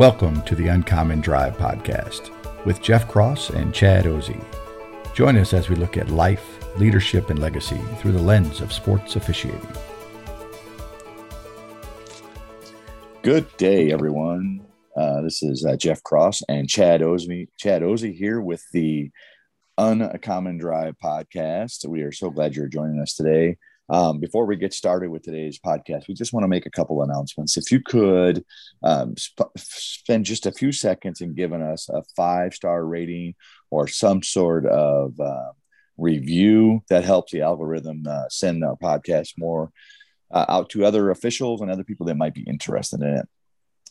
Welcome to the Uncommon Drive podcast with Jeff Cross and Chad Ozy. Join us as we look at life, leadership, and legacy through the lens of sports officiating. Good day, everyone. Uh, this is uh, Jeff Cross and Chad Ozy. Chad Ozy here with the Uncommon Drive podcast. We are so glad you're joining us today. Um, before we get started with today's podcast, we just want to make a couple announcements. If you could um, sp- spend just a few seconds in giving us a five star rating or some sort of uh, review, that helps the algorithm uh, send our podcast more uh, out to other officials and other people that might be interested in it.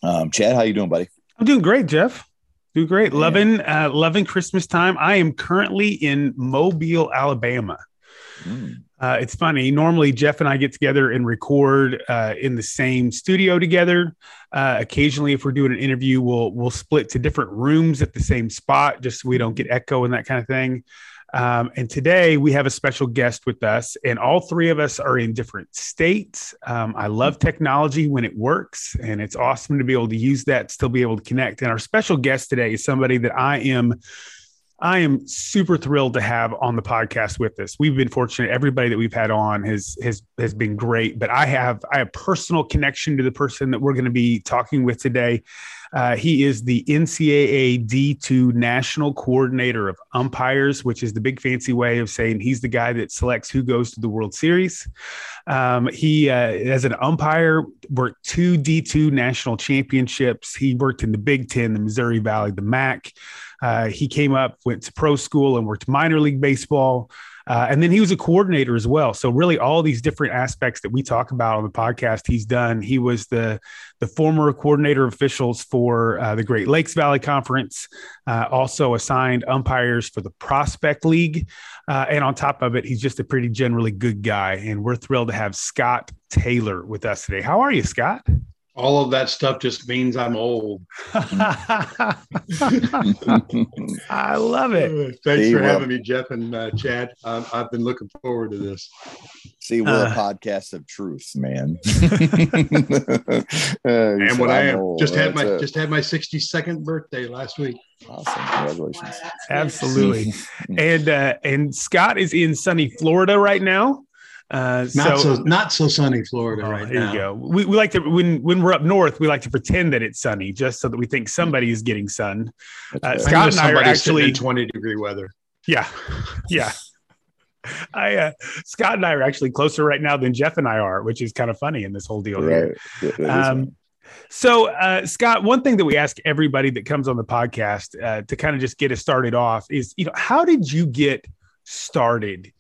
Um, Chad, how you doing, buddy? I'm doing great, Jeff. Do great. Yeah. Loving, uh, loving Christmas time. I am currently in Mobile, Alabama. Mm. Uh, it's funny. Normally, Jeff and I get together and record uh, in the same studio together. Uh, occasionally, if we're doing an interview, we'll we'll split to different rooms at the same spot, just so we don't get echo and that kind of thing. Um, and today we have a special guest with us, and all three of us are in different states. Um, I love technology when it works, and it's awesome to be able to use that, still be able to connect. And our special guest today is somebody that I am I am super thrilled to have on the podcast with us. We've been fortunate. Everybody that we've had on has has has been great, but I have I have personal connection to the person that we're going to be talking with today. Uh, he is the NCAA D2 National Coordinator of Umpires, which is the big fancy way of saying he's the guy that selects who goes to the World Series. Um, he, uh, as an umpire, worked two D2 national championships. He worked in the Big Ten, the Missouri Valley, the MAC. Uh, he came up, went to pro school, and worked minor league baseball. Uh, and then he was a coordinator as well. So really, all these different aspects that we talk about on the podcast, he's done. He was the the former coordinator of officials for uh, the Great Lakes Valley Conference, uh, also assigned umpires for the Prospect League, uh, and on top of it, he's just a pretty generally good guy. And we're thrilled to have Scott Taylor with us today. How are you, Scott? All of that stuff just means I'm old. I love it. Thanks See, for well, having me, Jeff and uh, Chad. I've been looking forward to this. See, we're uh, a podcast of truth, man. uh, and what I am old. just had my it. just had my 62nd birthday last week. Awesome! Congratulations. Absolutely. and uh, and Scott is in sunny Florida right now. Uh, not so, so, not so sunny Florida oh, right here now. you go. We, we like to when when we're up north, we like to pretend that it's sunny just so that we think somebody is getting sun. Uh, Scott and I are actually twenty degree weather. Yeah, yeah. I uh, Scott and I are actually closer right now than Jeff and I are, which is kind of funny in this whole deal right. here. Um, so, uh, Scott, one thing that we ask everybody that comes on the podcast uh, to kind of just get us started off is, you know, how did you get started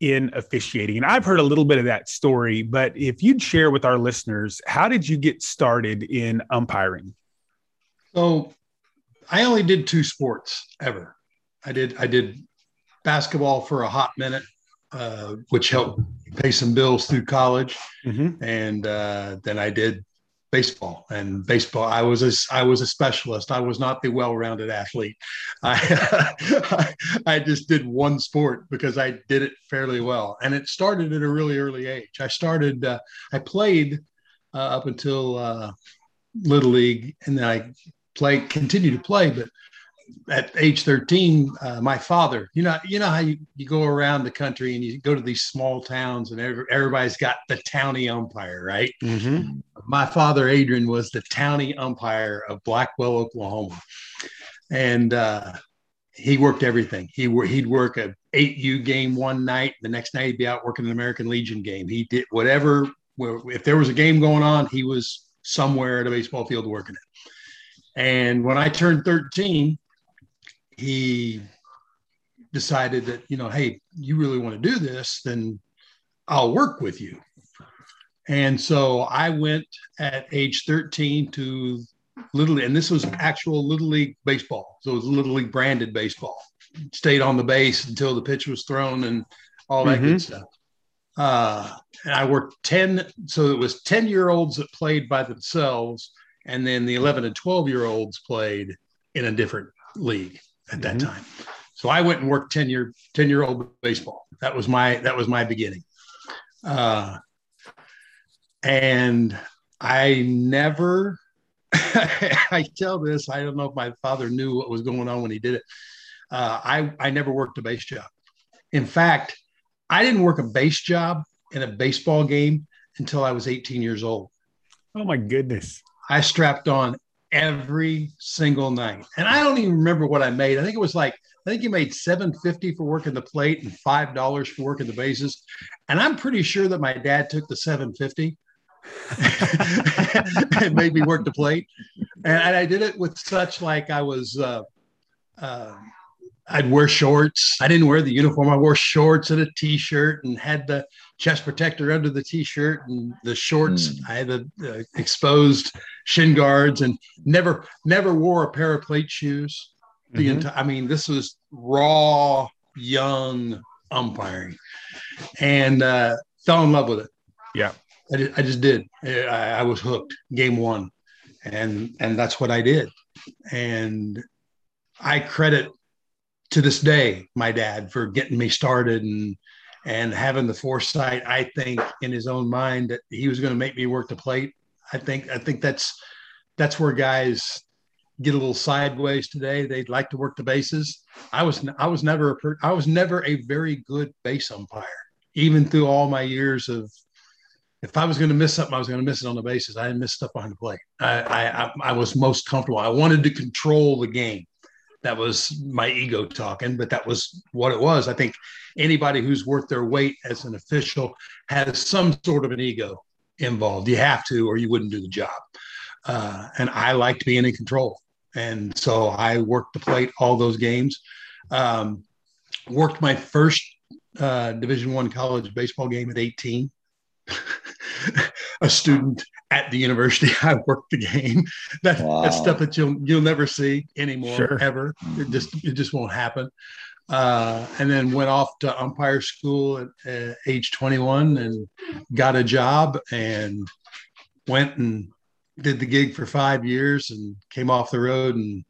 in officiating. And I've heard a little bit of that story, but if you'd share with our listeners, how did you get started in umpiring? So I only did two sports ever. I did I did basketball for a hot minute, uh, which helped pay some bills through college, mm-hmm. and uh, then I did baseball. And baseball i was a i was a specialist. I was not the well-rounded athlete. I i just did one sport because i did it fairly well. And it started at a really early age. I started uh, i played uh, up until uh, little league and then i played continue to play but at age 13, uh, my father, you know, you know how you, you go around the country and you go to these small towns and every, everybody's got the townie umpire, right? Mm-hmm. My father, Adrian, was the townie umpire of Blackwell, Oklahoma. And uh, he worked everything. He he'd work a 8U game one night. The next night he'd be out working an American Legion game. He did whatever. If there was a game going on, he was somewhere at a baseball field working it. And when I turned 13, he decided that, you know, hey, you really want to do this, then I'll work with you. And so I went at age 13 to Little and this was actual Little League baseball. So it was Little League branded baseball. Stayed on the base until the pitch was thrown and all that mm-hmm. good stuff. Uh, and I worked 10, so it was 10 year olds that played by themselves, and then the 11 and 12 year olds played in a different league at that mm-hmm. time. So I went and worked 10 year 10 year old baseball. That was my that was my beginning. Uh, and I never I tell this, I don't know if my father knew what was going on when he did it. Uh, I, I never worked a base job. In fact, I didn't work a base job in a baseball game until I was 18 years old. Oh my goodness. I strapped on every single night. And I don't even remember what I made. I think it was like, I think you made 750 for working the plate and $5 for working the bases. And I'm pretty sure that my dad took the 750 and made me work the plate. And, and, I did it with such like I was, uh, uh, I'd wear shorts. I didn't wear the uniform. I wore shorts and a t-shirt and had the chest protector under the t-shirt and the shorts. Mm. I had the, the, exposed shin guards and never, never wore a pair of plate shoes. The mm-hmm. entire, I mean, this was raw, young umpiring and uh, fell in love with it. Yeah. I, did, I just did. I, I was hooked game one, and and that's what I did. And I credit to this day my dad for getting me started and and having the foresight. I think in his own mind that he was going to make me work the plate. I think I think that's that's where guys get a little sideways today. They'd like to work the bases. I was I was never a, I was never a very good base umpire, even through all my years of if I was going to miss something, I was going to miss it on the bases. I didn't miss stuff behind the plate. I, I, I was most comfortable. I wanted to control the game. That was my ego talking, but that was what it was. I think anybody who's worth their weight as an official has some sort of an ego involved. You have to, or you wouldn't do the job. Uh, and I liked being in control, and so I worked the plate all those games. Um, worked my first uh, Division One college baseball game at 18 a student at the university. I worked the game. That, wow. That's stuff that you'll you'll never see anymore sure. ever. It just it just won't happen. Uh, and then went off to umpire school at, at age 21 and got a job and went and did the gig for five years and came off the road and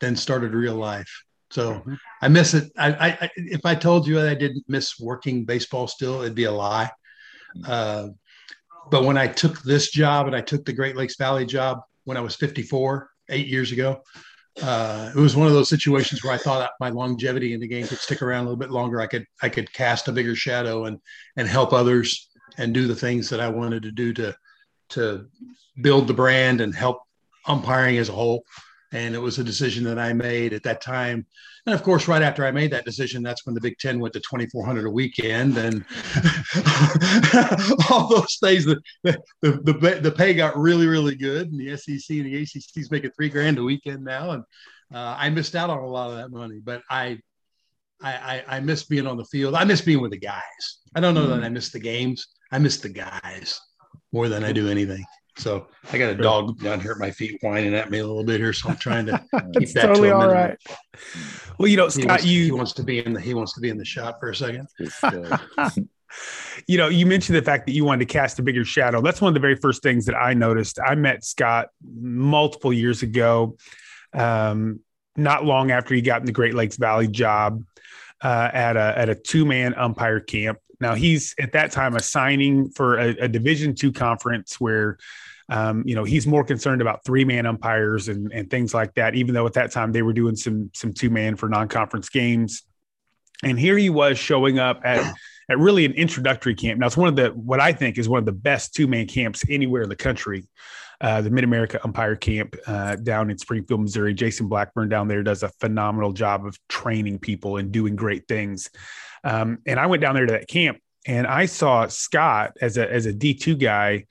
then started real life. So mm-hmm. I miss it. I, I, if I told you I didn't miss working baseball still, it'd be a lie. Uh, but when I took this job and I took the Great Lakes Valley job when I was 54, eight years ago, uh, it was one of those situations where I thought my longevity in the game could stick around a little bit longer. I could I could cast a bigger shadow and and help others and do the things that I wanted to do to to build the brand and help umpiring as a whole. And it was a decision that I made at that time and of course, right after I made that decision, that's when the Big Ten went to 2,400 a weekend, and all those things. The, the the the pay got really really good, and the SEC and the ACC is making three grand a weekend now, and uh, I missed out on a lot of that money. But I, I I I miss being on the field. I miss being with the guys. I don't know mm. that I miss the games. I miss the guys more than I do anything. So I got a dog down here at my feet whining at me a little bit here. So I'm trying to keep that totally to all right. Well, you know, Scott, he wants, you he wants to be in the he wants to be in the shot for a second. you know, you mentioned the fact that you wanted to cast a bigger shadow. That's one of the very first things that I noticed. I met Scott multiple years ago, um, not long after he got in the Great Lakes Valley job uh, at a at a two man umpire camp. Now he's at that time assigning for a, a Division two conference where Um, you know, he's more concerned about three man umpires and, and things like that, even though at that time they were doing some some two man for non conference games. And here he was showing up at at really an introductory camp. Now it's one of the what I think is one of the best two man camps anywhere in the country. Uh, the Mid America Umpire Camp uh, down in Springfield, Missouri. Jason Blackburn down there does a phenomenal job of training people and doing great things. Um, and I went down there to that camp and I saw Scott as a as a D two guy,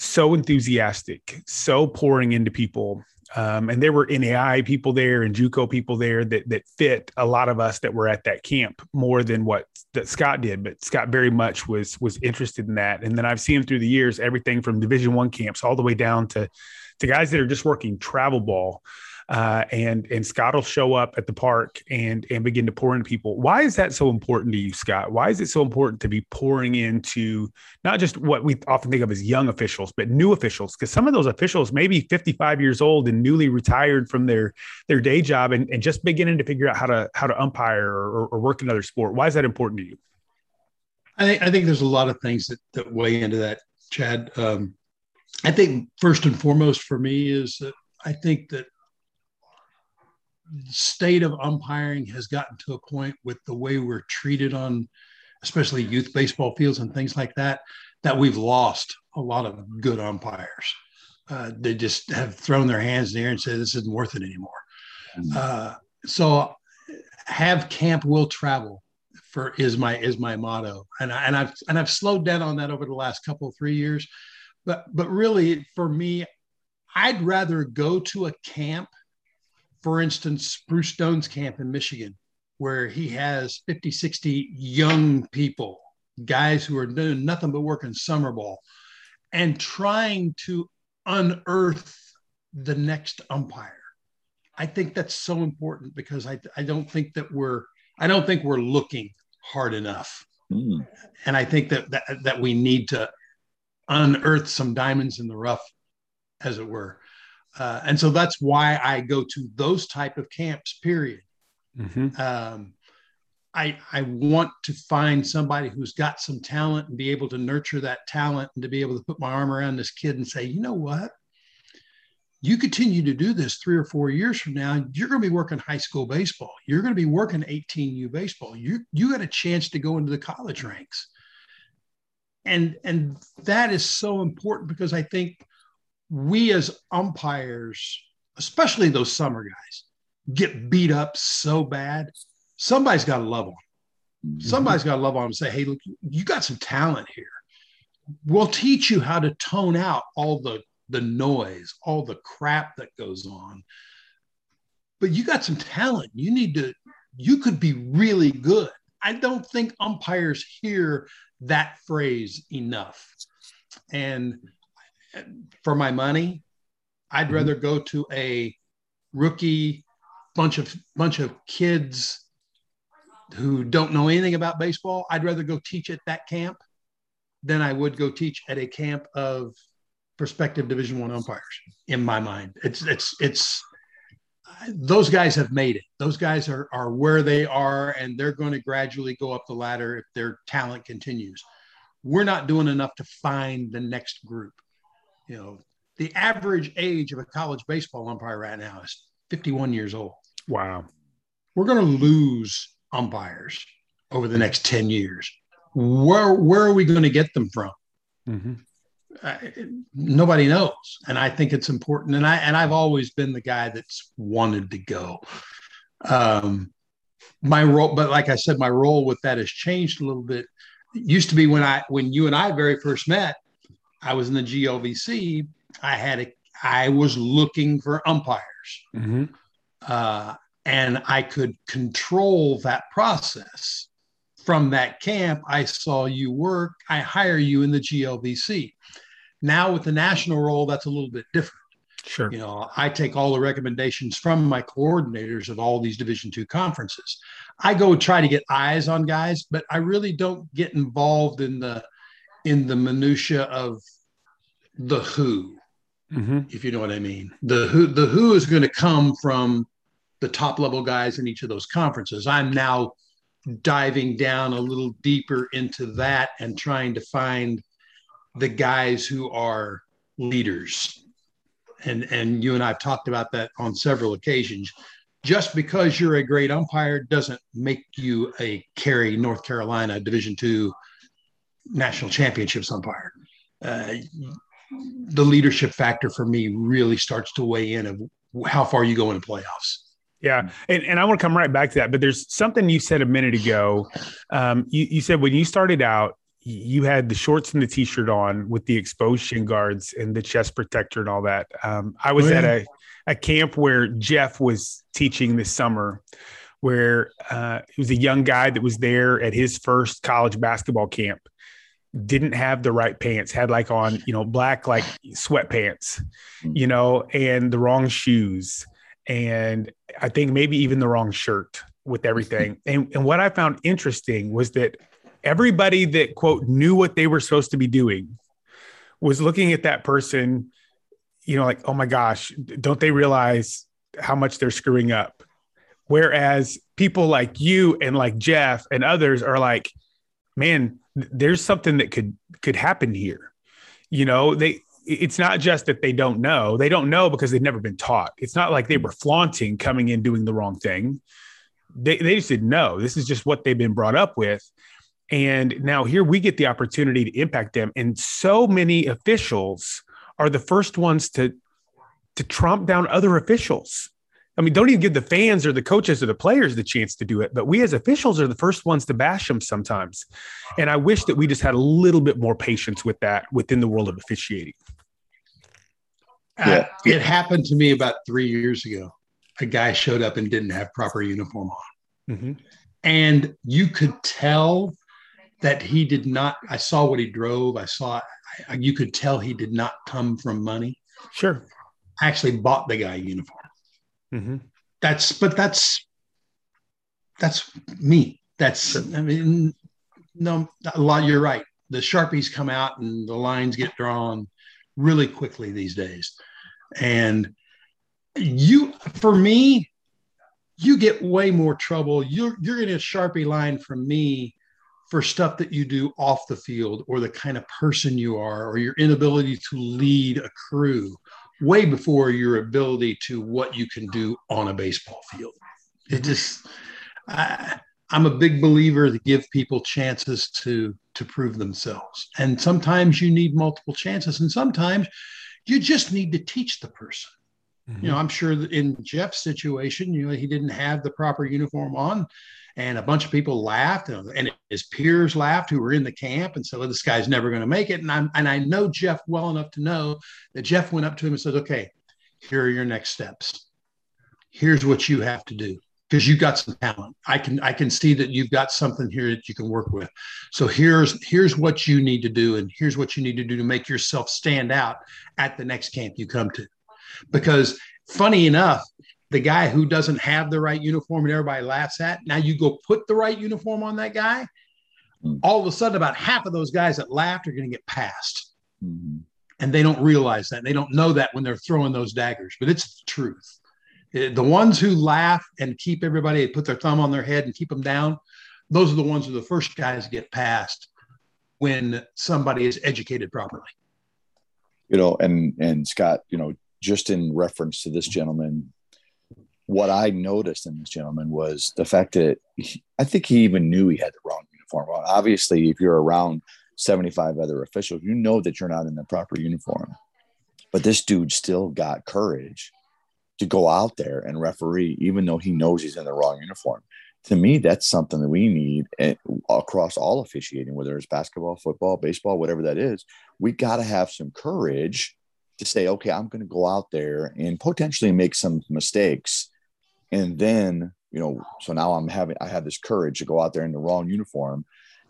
so enthusiastic, so pouring into people, um, and there were NAI people there and JUCO people there that that fit a lot of us that were at that camp more than what that Scott did. But Scott very much was was interested in that. And then I've seen him through the years, everything from Division One camps all the way down to to guys that are just working travel ball uh, and and Scott will show up at the park and and begin to pour into people. Why is that so important to you, Scott? Why is it so important to be pouring into not just what we often think of as young officials, but new officials? Because some of those officials may be 55 years old and newly retired from their their day job and, and just beginning to figure out how to how to umpire or, or work another sport. Why is that important to you? I think, I think there's a lot of things that, that weigh into that, Chad. Um, I think first and foremost for me is that I think that state of umpiring has gotten to a point with the way we're treated on especially youth baseball fields and things like that that we've lost a lot of good umpires. Uh, they just have thrown their hands in the air and said this isn't worth it anymore. Mm-hmm. uh, so have camp will travel for is my is my motto. And, I, and i've and i've slowed down on that over the last couple three years. But but really for me i'd rather go to a camp for instance, Bruce Stone's camp in Michigan, where he has 50, 60 young people, guys who are doing nothing but working summer ball and trying to unearth the next umpire. I think that's so important because I, I don't think that we're I don't think we're looking hard enough. Mm. And I think that, that that we need to unearth some diamonds in the rough, as it were. Uh, and so that's why I go to those type of camps. Period. Mm-hmm. Um, I I want to find somebody who's got some talent and be able to nurture that talent and to be able to put my arm around this kid and say, you know what, you continue to do this three or four years from now, you're going to be working high school baseball. You're going to be working 18U baseball. You you got a chance to go into the college ranks. And and that is so important because I think we as umpires, especially those summer guys, get beat up so bad. Somebody's got to love them. Mm-hmm. Somebody's got to love them and say, hey, look, you got some talent here. We'll teach you how to tone out all the, the noise, all the crap that goes on. But you got some talent. You need to, you could be really good. I don't think umpires hear that phrase enough. And for my money, I'd mm-hmm. rather go to a rookie bunch of bunch of kids who don't know anything about baseball. I'd rather go teach at that camp than I would go teach at a camp of prospective Division One umpires. In my mind, it's it's it's those guys have made it. Those guys are are where they are, and they're going to gradually go up the ladder if their talent continues. We're not doing enough to find the next group you know, the average age of a college baseball umpire right now is 51 years old. Wow. We're going to lose umpires over the next 10 years. Where, where are we going to get them from? Mm-hmm. Uh, nobody knows. And I think it's important. And I, and I've always been the guy that's wanted to go. Um, my role, but like I said, my role with that has changed a little bit. It used to be when I, when you and I very first met, I was in the GLVC, I had a, I was looking for umpires, mm-hmm. uh, and I could control that process. From that camp, I saw you work. I hire you in the GLVC. Now with the national role, that's a little bit different. Sure. You know, I take all the recommendations from my coordinators of all these Division two conferences. I go try to get eyes on guys, but I really don't get involved in the in the minutia of the who, mm-hmm. if you know what I mean. The who the who is going to come from the top level guys in each of those conferences. I'm now diving down a little deeper into that and trying to find the guys who are leaders. And, and you and I have talked about that on several occasions. Just because you're a great umpire doesn't make you a Cary, North Carolina Division two national championships umpire. Uh, the leadership factor for me really starts to weigh in of how far you go into playoffs. Yeah. And, and I want to come right back to that. But there's something you said a minute ago. Um, you, you said when you started out, you had the shorts and the t-shirt on with the exposed shin guards and the chest protector and all that. Um, I was oh, yeah. at a, a camp where Jeff was teaching this summer, where uh, he was a young guy that was there at his first college basketball camp. Didn't have the right pants, had like on, you know, black like sweatpants, mm. you know, and the wrong shoes. And I think maybe even the wrong shirt with everything. And, and what I found interesting was that everybody that quote knew what they were supposed to be doing was looking at that person you know like oh my gosh don't they realize how much they're screwing up whereas people like you and like jeff and others are like man there's something that could could happen here. You know they it's not just that they don't know. They don't know because they've never been taught. It's not like they were flaunting coming in doing the wrong thing. They, they just didn't know. This is just what they've been brought up with. And now here we get the opportunity to impact them. And so many officials are the first ones to to trump down other officials. I mean, don't even give the fans or the coaches or the players the chance to do it, but we as officials are the first ones to bash them sometimes. And I wish that we just had a little bit more patience with that within the world of officiating. Uh, it happened to me about three years ago. A guy showed up and didn't have proper uniform on. Mm-hmm. And you could tell that he did not i saw what he drove i saw I, you could tell he did not come from money sure I actually bought the guy a uniform mm-hmm. that's but that's that's me. That's i mean no a lot you're right. The sharpies come out and the lines get drawn really quickly these days. And you for me you get way more trouble. You're you're getting a sharpie line from me for stuff that you do off the field or the kind of person you are or your inability to lead a crew way before your ability to what you can do on a baseball field. It just, I, I'm a big believer to give people chances to to prove themselves, and sometimes you need multiple chances, and sometimes you just need to teach the person. Mm-hmm. You know, I'm sure in Jeff's situation, you know, he didn't have the proper uniform on and a bunch of people laughed and his peers laughed who were in the camp and said well, this guy's never going to make it. And i and i know jeff well enough to know that jeff went up to him and said okay here are your next steps. Here's what you have to do because you've got some talent. I can i can see that you've got something here that you can work with. So here's here's what you need to do and here's what you need to do to make yourself stand out at the next camp you come to because funny enough the guy who doesn't have the right uniform and everybody laughs at. Now you go put the right uniform on that guy. Mm-hmm. All of a sudden, about half of those guys that laughed are going to get passed. Mm-hmm. And they don't realize that. They don't know that when they're throwing those daggers, but it's the truth. Eh, the ones who laugh and keep everybody, put their thumb on their head and keep them down, those are the ones who are the first guys to get passed when somebody is educated properly. You know, and and Scott, you know, just in reference to this gentleman, what I noticed in this gentleman was the fact that he, I think he even knew he had the wrong uniform on. Obviously, if you're around 75 other officials, you know that you're not in the proper uniform. But this dude still got courage to go out there and referee, even though he knows he's in the wrong uniform. To me, that's something that we need eh, across all officiating, whether it's basketball, football, baseball, whatever that is. We got to have some courage to say, okay, I'm going to go out there and potentially make some mistakes. And then you know so now i'm having i have this courage to go out there in the wrong uniform.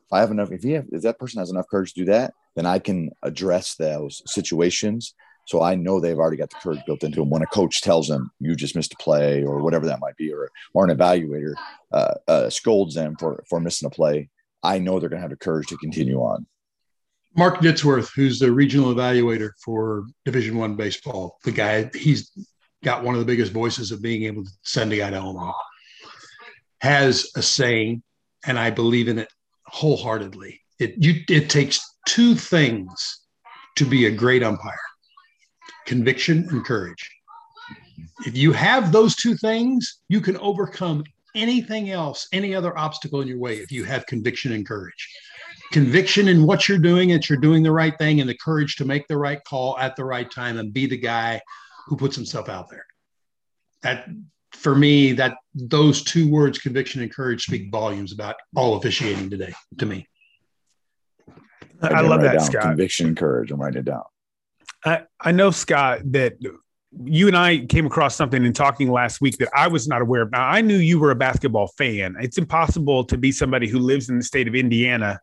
If i have enough if he have, if that person has enough courage to do that then i can address those situations. So i know they've already got the courage built into them when a coach tells them you just missed a play or whatever that might be or or an evaluator uh, uh, scolds them for for missing a play i know they're going to have the courage to continue on mark Ditsworth, who's the regional evaluator for division one baseball the guy he's got one of the biggest voices of being able to send a guy to Omaha, has a saying, and I believe in it wholeheartedly. It you it takes two things to be a great umpire. conviction and courage. If you have those two things, you can overcome anything else, any other obstacle in your way if you have conviction and courage. Conviction in what you're doing, that you're doing the right thing, and the courage to make the right call at the right time and be the guy who puts himself out there. That for me, that those two words, conviction and courage, speak volumes about all officiating today to me. I, love that, Scott. Conviction and courage. I'm writing it down. I, I know, Scott, that you and I came across something in talking last week that I was not aware of. Now, I knew you were a basketball fan. It's impossible to be somebody who lives in the state of Indiana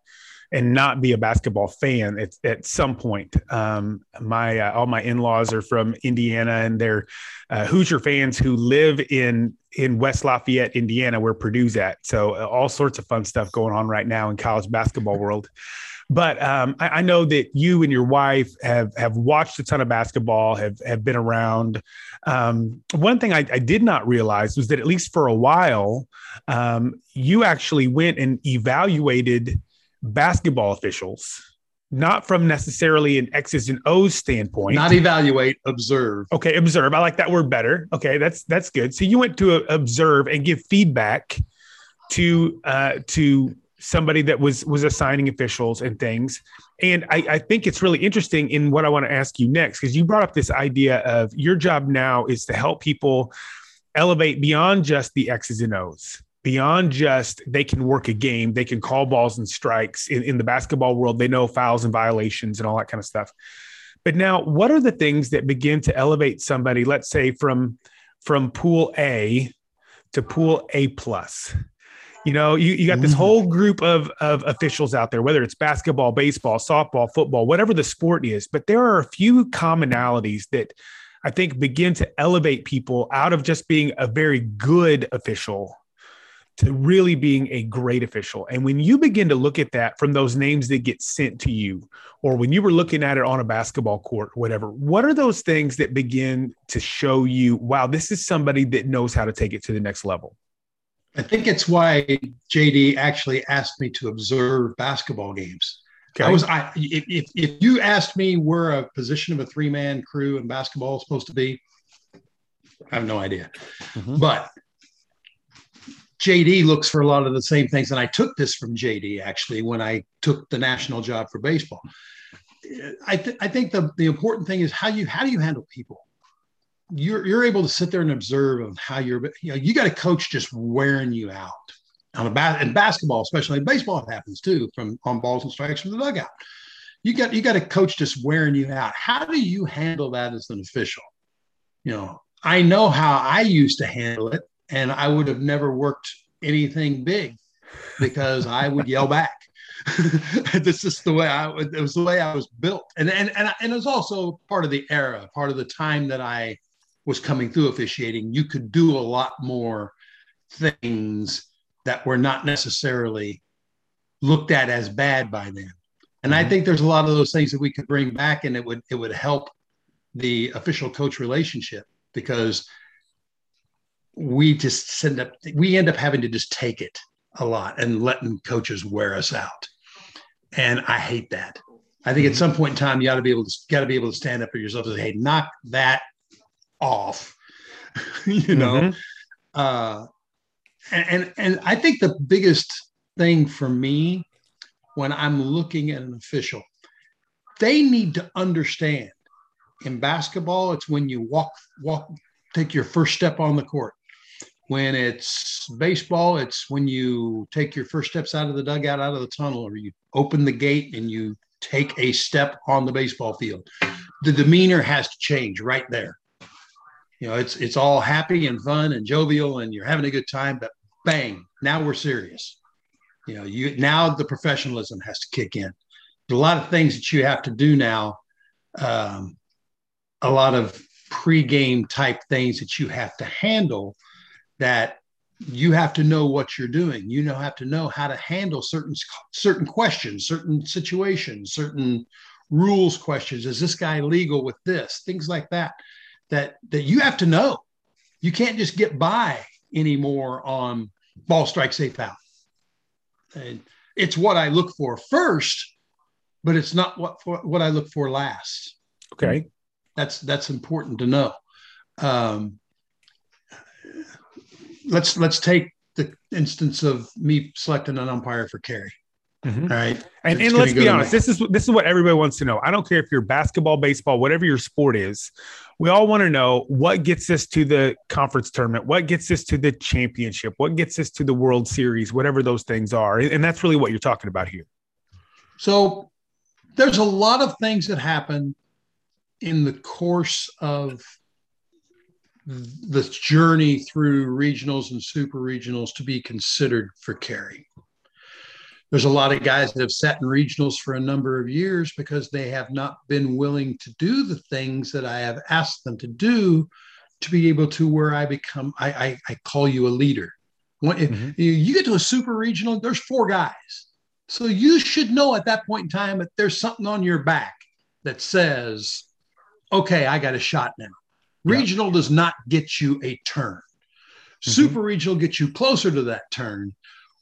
and not be a basketball fan at, at some point. Um, my uh, all my in-laws are from Indiana, and they're uh, Hoosier fans who live in in West Lafayette, Indiana, where Purdue's at. So uh, all sorts of fun stuff going on right now in college basketball world. But um, I, I, know that you and your wife have have watched a ton of basketball, have have been around. Um, one thing I, I, did not realize was that at least for a while, um, you actually went and evaluated basketball officials, not from necessarily an X's and O's standpoint. Not evaluate, observe. Okay, observe. I like that word better. Okay, that's that's good. So you went to uh, observe and give feedback to uh, to somebody that was was assigning officials and things. And I, I think it's really interesting in what I want to ask you next, because you brought up this idea of your job now is to help people elevate beyond just the X's and O's, beyond just they can work a game, they can call balls and strikes. In, in the basketball world, they know fouls and violations and all that kind of stuff. But now, what are the things that begin to elevate somebody, let's say from from pool A to pool A plus? You know, you, you got this whole group of, of officials out there, whether it's basketball, baseball, softball, football, whatever the sport is. But there are a few commonalities that I think begin to elevate people out of just being a very good official to really being a great official. And when you begin to look at that from those names that get sent to you, or when you were looking at it on a basketball court, whatever, what are those things that begin to show you, wow, this is somebody that knows how to take it to the next level? I think it's why JD actually asked me to observe basketball games. Okay. I was I if, if, if you asked me where a position of a three man crew in basketball is supposed to be, I have no idea. Mm-hmm. But JD looks for a lot of the same things, and I took this from JD actually when I took the national job for baseball. I, th- I think the, the important thing is how you how do you handle people? You're you're able to sit there and observe of how you're you know you got a coach just wearing you out on a bat and basketball especially in baseball it happens too from on balls and strikes from the dugout. You got you got a coach just wearing you out. How do you handle that as an official? You know i know how i used to handle it and i would have never worked anything big because i would yell back this is the way I it was the way I was built. And and and, and it was also part of the era, part of the time that I was coming through officiating, you could do a lot more things that were not necessarily looked at as bad by them. And I mm-hmm. think there's a lot of those things that we could bring back and it would it would help the official coach relationship because we just end up we end up having to just take it a lot and letting coaches wear us out. And I hate that. I think at mm-hmm. some point in time you got to be able to got to be able to stand up for yourself and say, "Hey, knock that off, you know. Mm-hmm. Uh, and, and and I think the biggest thing for me when I'm looking at an official, they need to understand. In basketball, it's when you walk walk take your first step on the court. When it's baseball, it's when you take your first steps out of the dugout, out of the tunnel, or you open the gate and you take a step on the baseball field. The demeanor has to change right there. You know it's it's all happy and fun and jovial and you're having a good time but bang now we're serious. You know you now the professionalism has to kick in. There's a lot of things that you have to do now um, a lot of pre-game type things that you have to handle that you have to know what you're doing you know have to know how to handle certain certain questions certain situations certain rules questions is this guy legal with this things like that that that you have to know. You can't just get by anymore on ball strike safe out. And it's what I look for first, but it's not what for, what I look for last. Okay. That's that's important to know. Um, let's let's take the instance of me selecting an umpire for Cary. Mm-hmm. All right. And, and let's be honest, this is this is what everybody wants to know. I don't care if you're basketball, baseball, whatever your sport is. We all want to know what gets us to the conference tournament, what gets us to the championship, what gets us to the World Series, whatever those things are. And that's really what you're talking about here. So there's a lot of things that happen in the course of the journey through regionals and super regionals to be considered for Cary. There's a lot of guys that have sat in regionals for a number of years because they have not been willing to do the things that I have asked them to do to be able to where I become, I, I, I call you a leader. When, mm-hmm. you get to a super regional, there's four guys. So you should know at that point in time that there's something on your back that says, okay, I got a shot now. Regional does not get you a turn. Mm-hmm. Super regional gets you closer to that turn.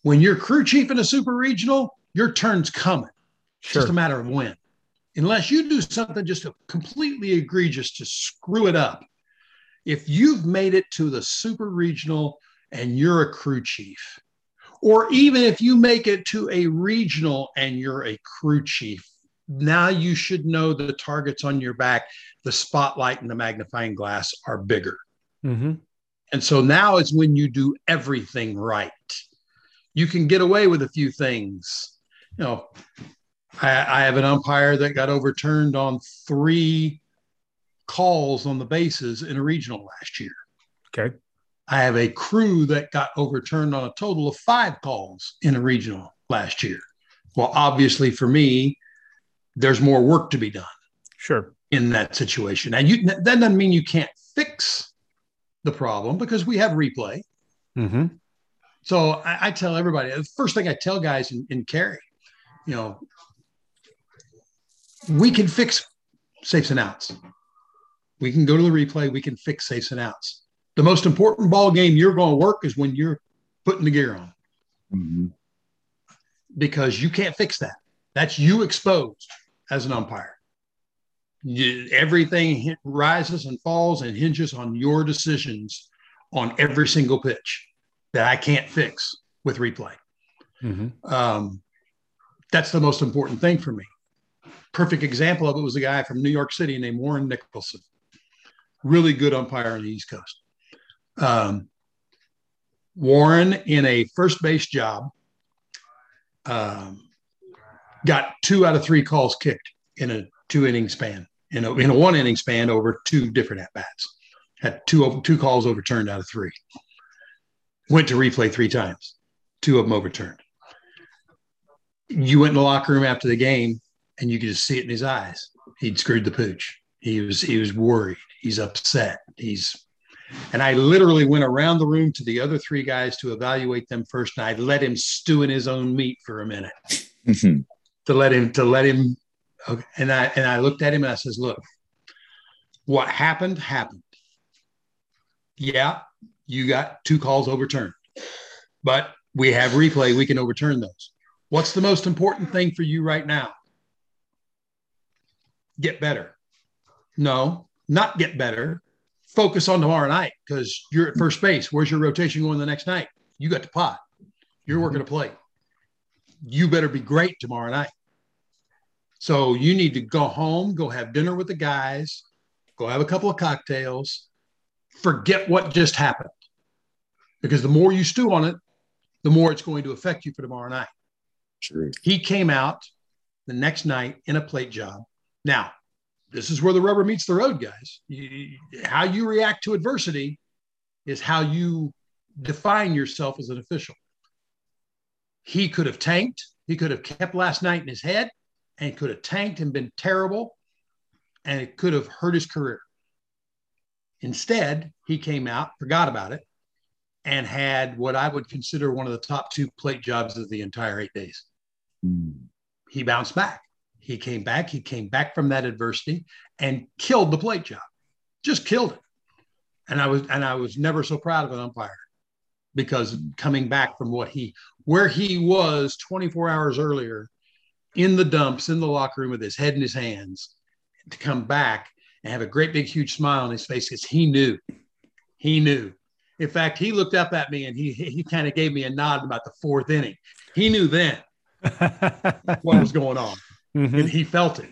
When you're crew chief in a super regional, your turn's coming. Sure. Just a matter of when. Unless you do something just completely egregious to screw it up. If you've made it to the super regional and you're a crew chief, or even if you make it to a regional and you're a crew chief, now you should know the targets on your back, the spotlight and the magnifying glass are bigger. Mm-hmm. And so now is when you do everything right. You can get away with a few things. You know, I, I have an umpire that got overturned on three calls on the bases in a regional last year. Okay. I have a crew that got overturned on a total of five calls in a regional last year. Well, obviously for me, there's more work to be done. Sure. In that situation. And you that doesn't mean you can't fix the problem because we have replay. Mm-hmm. So I, I, tell everybody the first thing I tell guys in, in Cary, you know, we can fix safes and outs. We can go to the replay, we can fix safes and outs. The most important ball game you're going to work is when you're putting the gear on. Mm-hmm. Because you can't fix that. That's you exposed as an umpire. You, everything rises and falls and hinges on your decisions on every single pitch that I can't fix with replay. Mm-hmm. Um, that's the most important thing for me. Perfect example of it was a guy from New York City named Warren Nicholson, really good umpire on the East Coast. Um, Warren, in a first base job, um, got two out of three calls kicked in a two inning span, in a, in a one inning span over two different at bats. Had two two calls overturned out of three. Went to replay three times, two of them overturned. You went in the locker room after the game, and you could just see it in his eyes. He'd screwed the pooch. He was he was worried. He's upset. He's and I literally went around the room to the other three guys to evaluate them first, and I let him stew in his own meat for a minute mm-hmm. To let him to let him. Okay. And I and I looked at him and I says, "Look, what happened happened. Yeah, you got two calls overturned, but we have replay. We can overturn those. What's the most important thing for you right now? Get better. No, not get better focus on tomorrow night because you're at first base. Where's your rotation going the next night? You got the pot. You're working mm-hmm. a plate. You better be great tomorrow night. So you need to go home, go have dinner with the guys, go have a couple of cocktails, forget what just happened. Because the more you stew on it, the more it's going to affect you for tomorrow night. True. He came out the next night in a plate job. Now, this is where the rubber meets the road, guys. You, how you react to adversity is how you define yourself as an official. He could have tanked. He could have kept last night in his head and could have tanked and been terrible, and it could have hurt his career. Instead, he came out, forgot about it, and had what I would consider one of the top two plate jobs of the entire eight days. Mm. He bounced back. He came back. He came back from that adversity and killed the plate job, just killed it. And I was and I was never so proud of an umpire because coming back from what he where he was 24 hours earlier in the dumps in the locker room with his head in his hands to come back and have a great big huge smile on his face because he knew, he knew. In fact, he looked up at me and he he kind of gave me a nod about the fourth inning. He knew then what was going on, mm-hmm. and he felt it.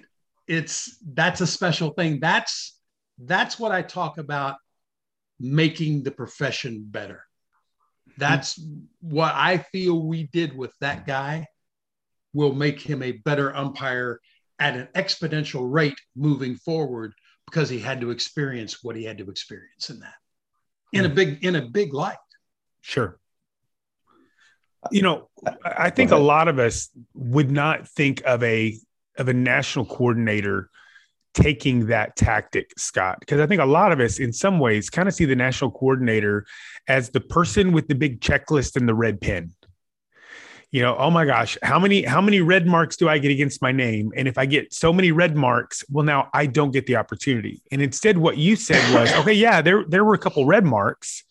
It's that's a special thing. That's that's what I talk about making the profession better. That's what I feel we did with that guy will make him a better umpire at an exponential rate moving forward because he had to experience what he had to experience in that. In a hmm. big in a big light. Sure. You know i think a lot of us would not think of a of a national coordinator taking that tactic scott because i think a lot of us in some ways kind of see the national coordinator as the person with the big checklist and the red pen you know, oh my gosh, how many how many red marks do I get against my name? And if I get so many red marks, well, now I don't get the opportunity. And instead, what you said was, okay, yeah, there there were a couple red marks,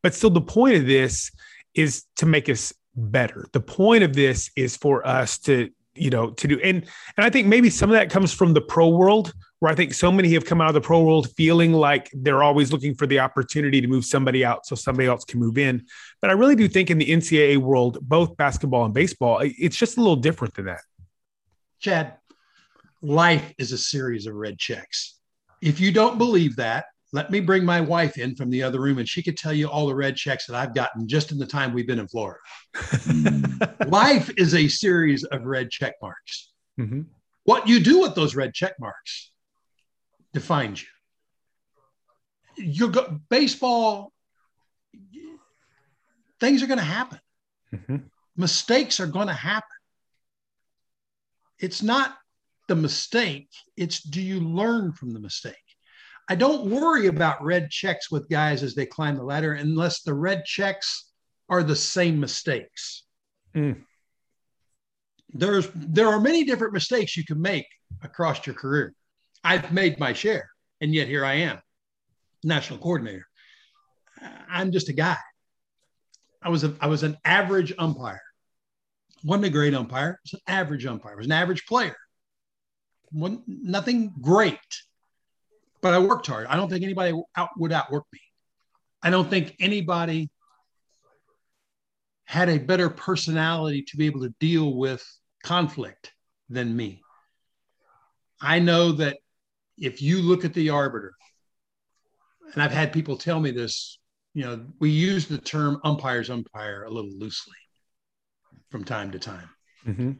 but still, the point of this is to make us better. The point of this is for us to you know to do and and i think maybe some of that comes from the pro world where i think so many have come out of the pro world feeling like they're always looking for the opportunity to move somebody out so somebody else can move in but i really do think in the ncaa world both basketball and baseball it's just a little different than that chad life is a series of red checks if you don't believe that let me bring my wife in from the other room and she could tell you all the red checks that I've gotten just in the time we've been in Florida. Life is a series of red check marks. Mm-hmm. What you do with those red check marks defines you. You go baseball, things are going to happen. Mm-hmm. Mistakes are going to happen. It's not the mistake, it's do you learn from the mistake? I don't worry about red checks with guys as they climb the ladder unless the red checks are the same mistakes. Mm. There's there are many different mistakes you can make across your career. I've made my share, and yet here I am, national coordinator. I'm just a guy. I was a I was an average umpire. wasn't a great umpire. Was an average umpire. Was an average player. One, nothing great but I worked hard. I don't think anybody out, would outwork me. I don't think anybody had a better personality to be able to deal with conflict than me. I know that if you look at the arbiter, and I've had people tell me this, you know, we use the term umpires umpire a little loosely from time to time. Mm-hmm.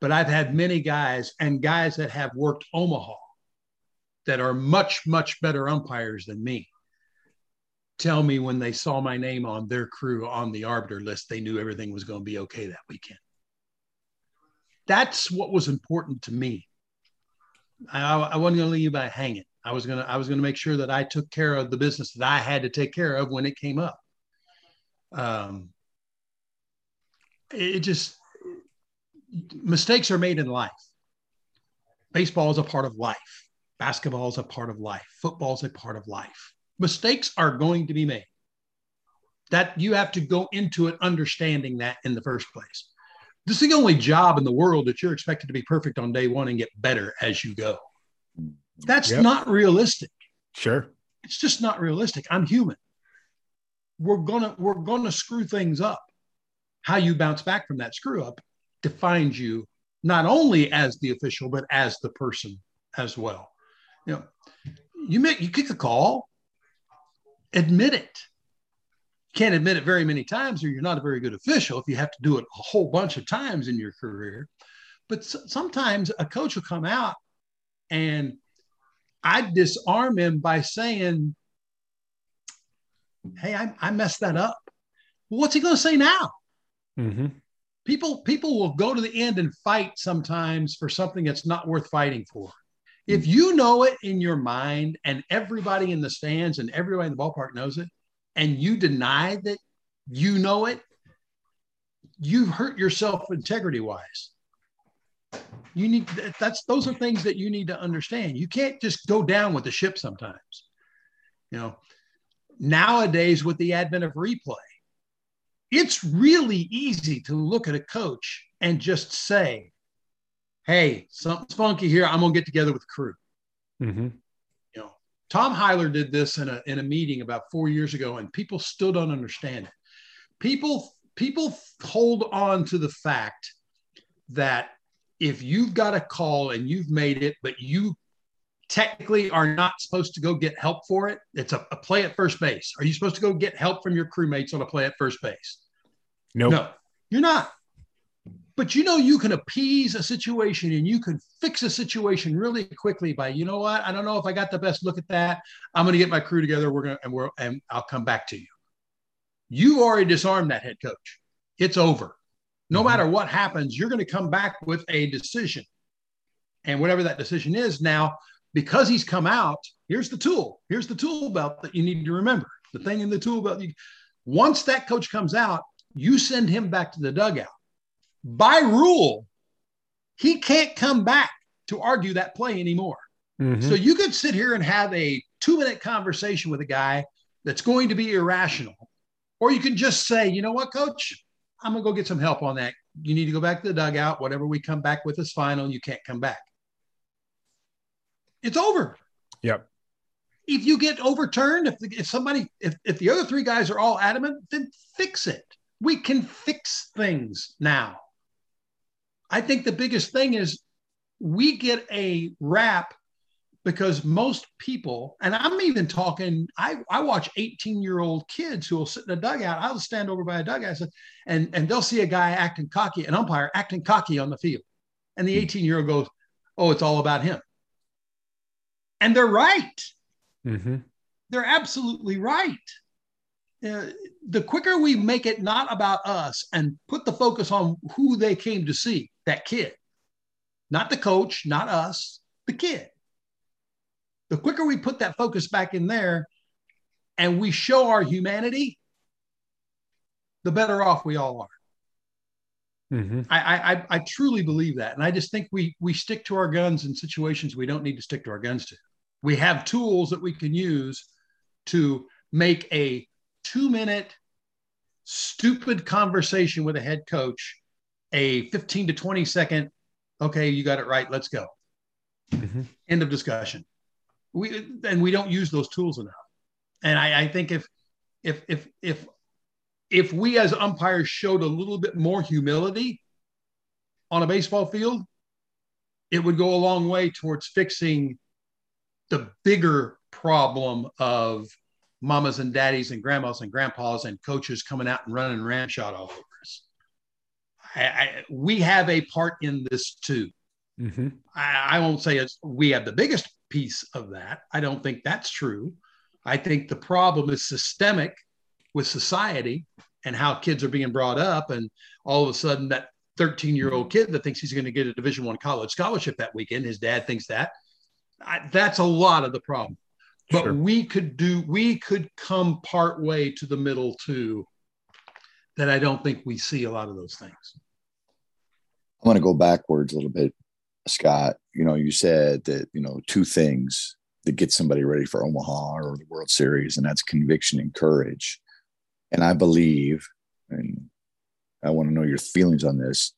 But I've had many guys and guys that have worked Omaha that are much, much better umpires than me tell me when they saw my name on their crew on the arbiter list, they knew everything was going to be okay that weekend. That's what was important to me. I, I wasn't going to leave you by hanging. I was going to, I was going to make sure that I took care of the business that I had to take care of when it came up. Um, it just, mistakes are made in life. Baseball is a part of life Basketball is a part of life. Football is a part of life. Mistakes are going to be made. That you have to go into it understanding that in the first place. This is the only job in the world that you're expected to be perfect on day one and get better as you go. Mm-hmm. That's yep. not realistic. Sure. It's just not realistic. I'm human. We're gonna we're gonna screw things up. How you bounce back from that screw up defines you not only as the official but as the person as well. You know, you make you kick a call, admit it. Can't admit it very many times, or you're not a very good official. If you have to do it a whole bunch of times in your career, but sometimes a coach will come out and I disarm him by saying, "Hey, I, I messed that up." Well, what's he going to say now? Mm-hmm. People people will go to the end and fight sometimes for something that's not worth fighting for. If you know it in your mind and everybody in the stands and everybody in the ballpark knows it, and you deny that you know it, you've hurt yourself integrity wise. You need that's those are things that you need to understand. You can't just go down with the ship sometimes. You know, nowadays with the advent of replay, it's really easy to look at a coach and just say, hey, something's funky here. I'm gonna get together with the crew. Mm-hmm. Tom Hyler did this in a in a meeting about four years ago, and people still don't understand it. People people hold on to the fact that if you've got a call and you've made it, but you technically are not supposed to go get help for it, it's a, a play at first base. Are you supposed to go get help from your crewmates on a play at first base? Nope. No, you're not. But you know, you can appease a situation and you can fix a situation really quickly by, you know what? I don't know if I got the best look at that. I'm going to get my crew together. We're going to, and we're, and I'll come back to you. You already disarmed that head coach. It's over. No mm-hmm. matter what happens, you're going to come back with a decision. And whatever that decision is now, because he's come out, here's the tool. Here's the tool belt that you need to remember. The thing in the tool belt. You, once that coach comes out, you send him back to the dugout. By rule, he can't come back to argue that play anymore. Mm-hmm. So you could sit here and have a two minute conversation with a guy that's going to be irrational. Or you can just say, you know what, coach, I'm going to go get some help on that. You need to go back to the dugout. Whatever we come back with is final. You can't come back. It's over. Yep. If you get overturned, if, the, if somebody, if, if the other three guys are all adamant, then fix it. We can fix things now. I think the biggest thing is we get a rap because most people, and I'm even talking, I, I watch 18 year old kids who will sit in a dugout. I'll stand over by a dugout and, and they'll see a guy acting cocky, an umpire acting cocky on the field. And the hmm. 18 year old goes, Oh, it's all about him. And they're right. Mm-hmm. They're absolutely right. Uh, the quicker we make it not about us and put the focus on who they came to see, that kid, not the coach, not us, the kid the quicker we put that focus back in there and we show our humanity, the better off we all are. Mm-hmm. I, I, I truly believe that, and I just think we we stick to our guns in situations we don't need to stick to our guns to. We have tools that we can use to make a two minute stupid conversation with a head coach a 15 to 20 second okay you got it right let's go mm-hmm. end of discussion we and we don't use those tools enough. And I, I think if if if if if we as umpires showed a little bit more humility on a baseball field, it would go a long way towards fixing the bigger problem of mamas and daddies and grandmas and grandpas and coaches coming out and running ram shot all over us. I, I, we have a part in this too. Mm-hmm. I, I, won't say it's we have the biggest piece of that. I don't think that's true. I think the problem is systemic with society and how kids are being brought up, and all of a sudden that 13 year old kid that thinks he's going to get a Division One college scholarship that weekend, his dad thinks that. That's a lot of the problem. But sure. we could do, we could come part way to the middle too. That I don't think we see a lot of those things. I want to go backwards a little bit Scott, you know, you said that, you know, two things that get somebody ready for Omaha or the World Series, and that's conviction and courage. And I believe, and I want to know your feelings on this,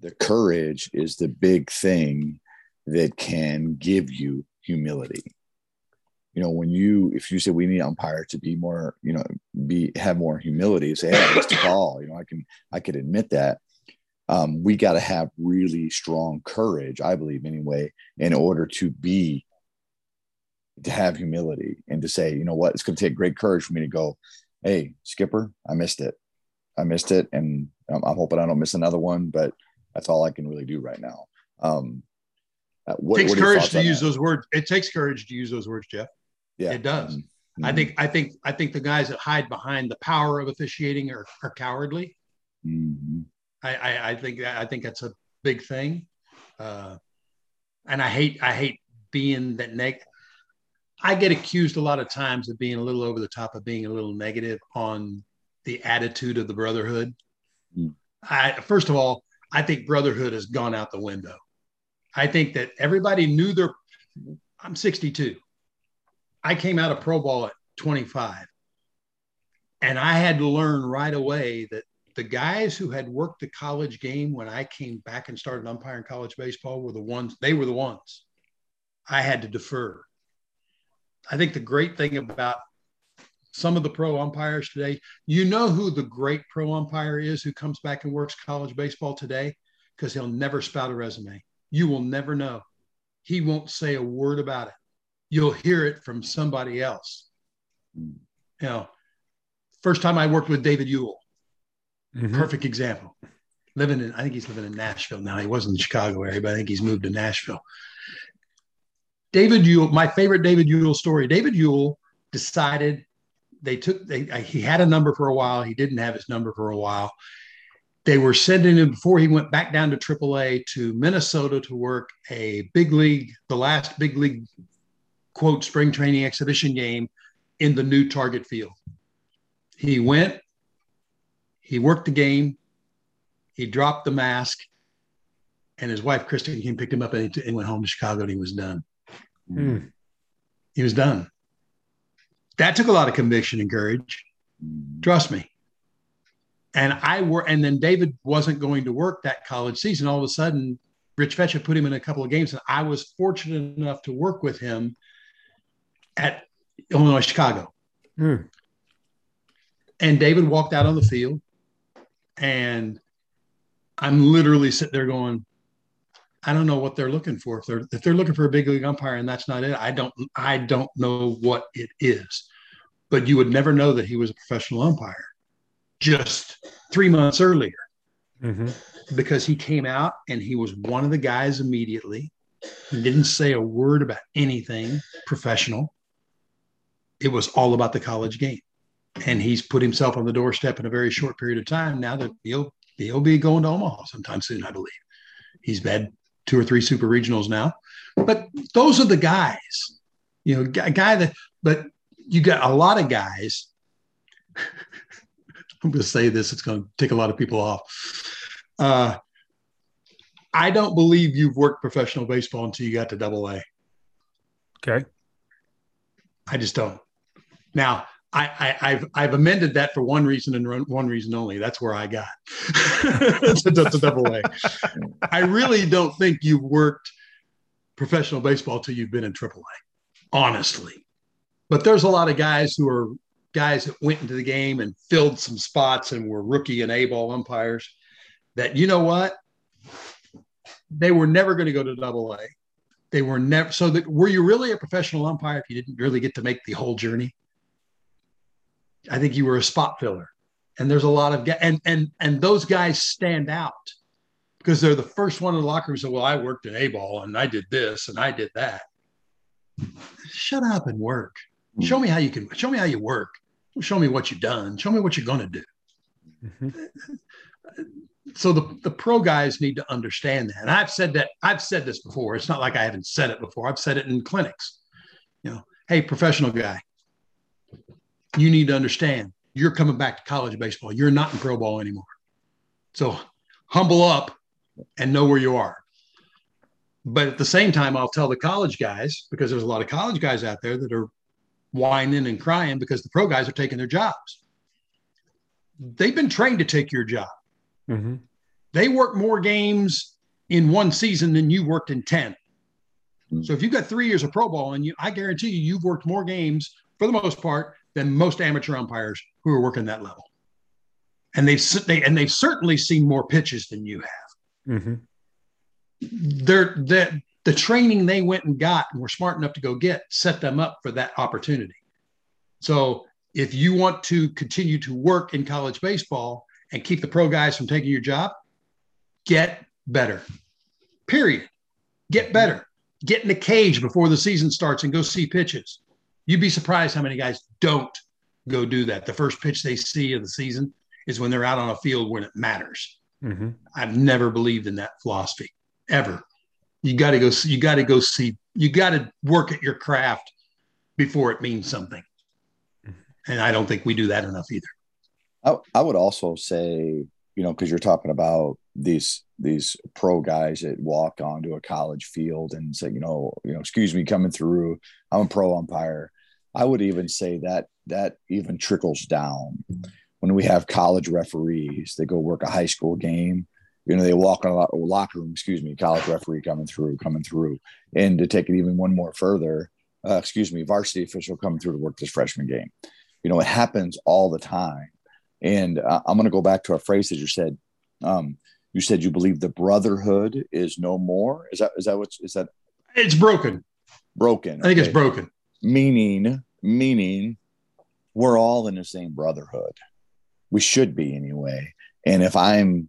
the courage is the big thing that can give you humility. You know, when you, if you say we need umpire to be more, you know, be have more humility, say, hey, it's the call. You know, I can, I could admit that um, we got to have really strong courage, I believe anyway, in order to be to have humility and to say, you know what, it's going to take great courage for me to go, hey, skipper, I missed it. I missed it, and I'm, I'm hoping I don't miss another one. But that's all I can really do right now. Um, uh, what, it takes courage to use that? those words. It takes courage to use those words, Jeff. Yeah, it does. Mm-hmm. I think I think I think the guys that hide behind the power of officiating are, are cowardly. Mm-hmm. I, I, I think I think that's a big thing, uh, and I hate I hate being that neg. I get accused a lot of times of being a little over the top of being a little negative on the attitude of the brotherhood. Mm. I first of all, I think brotherhood has gone out the window. I think that everybody knew their. I'm 62. I came out of pro ball at 25, and I had to learn right away that the guys who had worked the college game when I came back and started umpiring college baseball were the ones, they were the ones I had to defer. I think the great thing about some of the pro umpires today, you know who the great pro umpire is who comes back and works college baseball today? Because he'll never spout a resume. You will never know. He won't say a word about it. You'll hear it from somebody else. You know, first time I worked with David Ewell, mm-hmm. perfect example. Living in, I think he's living in Nashville now. He was in the Chicago area, but I think he's moved to Nashville. David Ewell, my favorite David Ewell story. David Ewell decided they took they he had a number for a while. He didn't have his number for a while. They were sending him before he went back down to AAA to Minnesota to work a big league, the last big league quote spring training exhibition game in the new target field. He went, he worked the game, he dropped the mask, and his wife Kristen came picked him up and he went home to Chicago and he was done. Hmm. He was done. That took a lot of conviction and courage. Trust me. And I were, and then David wasn't going to work that college season. All of a sudden, Rich Fetcha put him in a couple of games, and I was fortunate enough to work with him at Illinois Chicago. Hmm. And David walked out on the field, and I'm literally sitting there going, I don't know what they're looking for. If they're if they're looking for a big league umpire and that's not it, I don't I don't know what it is. But you would never know that he was a professional umpire just three months earlier. Mm-hmm. Because he came out and he was one of the guys immediately. He didn't say a word about anything professional. It was all about the college game. And he's put himself on the doorstep in a very short period of time now that he'll he'll be going to Omaha sometime soon, I believe. He's had two or three super regionals now. But those are the guys, you know, a guy that, but you got a lot of guys. I'm going to say this, it's going to take a lot of people off. Uh, I don't believe you've worked professional baseball until you got to double A. Okay. I just don't. Now, I, have I've amended that for one reason and one reason only. That's where I got to, to double A. I really don't think you've worked professional baseball till you've been in triple A, honestly. But there's a lot of guys who are guys that went into the game and filled some spots and were rookie and A ball umpires that, you know what? They were never going to go to double A. They were never, so that were you really a professional umpire if you didn't really get to make the whole journey? I think you were a spot filler. And there's a lot of guys, and and and those guys stand out because they're the first one in the locker room. So, well, I worked in A ball and I did this and I did that. Shut up and work. Show me how you can. Show me how you work. Show me what you've done. Show me what you're going to do. Mm-hmm. So the, the pro guys need to understand that. And I've said that I've said this before. It's not like I haven't said it before. I've said it in clinics. You know, hey, professional guy, you need to understand you're coming back to college baseball. You're not in pro ball anymore. So humble up and know where you are. But at the same time, I'll tell the college guys, because there's a lot of college guys out there that are whining and crying because the pro guys are taking their jobs. They've been trained to take your job. Mm-hmm. They work more games in one season than you worked in 10. Mm-hmm. So if you've got three years of pro ball and you, I guarantee you, you've worked more games for the most part than most amateur umpires who are working that level. And they've they, and they've certainly seen more pitches than you have. Mm-hmm. They're the the training they went and got and were smart enough to go get set them up for that opportunity. So if you want to continue to work in college baseball and keep the pro guys from taking your job, get better. Period. Get better. Get in the cage before the season starts and go see pitches. You'd be surprised how many guys don't go do that. The first pitch they see of the season is when they're out on a field when it matters. Mm-hmm. I've never believed in that philosophy ever. You got to go. You got to go see. You got to work at your craft before it means something. Mm-hmm. And I don't think we do that enough either. I, I would also say, you know, because you're talking about these these pro guys that walk onto a college field and say, you know, you know, excuse me, coming through. I'm a pro umpire. I would even say that that even trickles down when we have college referees. They go work a high school game. You know, they walk in a locker room. Excuse me, college referee coming through, coming through. And to take it even one more further, uh, excuse me, varsity official coming through to work this freshman game. You know, it happens all the time. And uh, I'm going to go back to a phrase that you said. Um, you said you believe the brotherhood is no more. Is that is that what is that? It's broken. Broken. I think okay. it's broken. Meaning, meaning, we're all in the same brotherhood. We should be anyway. And if I'm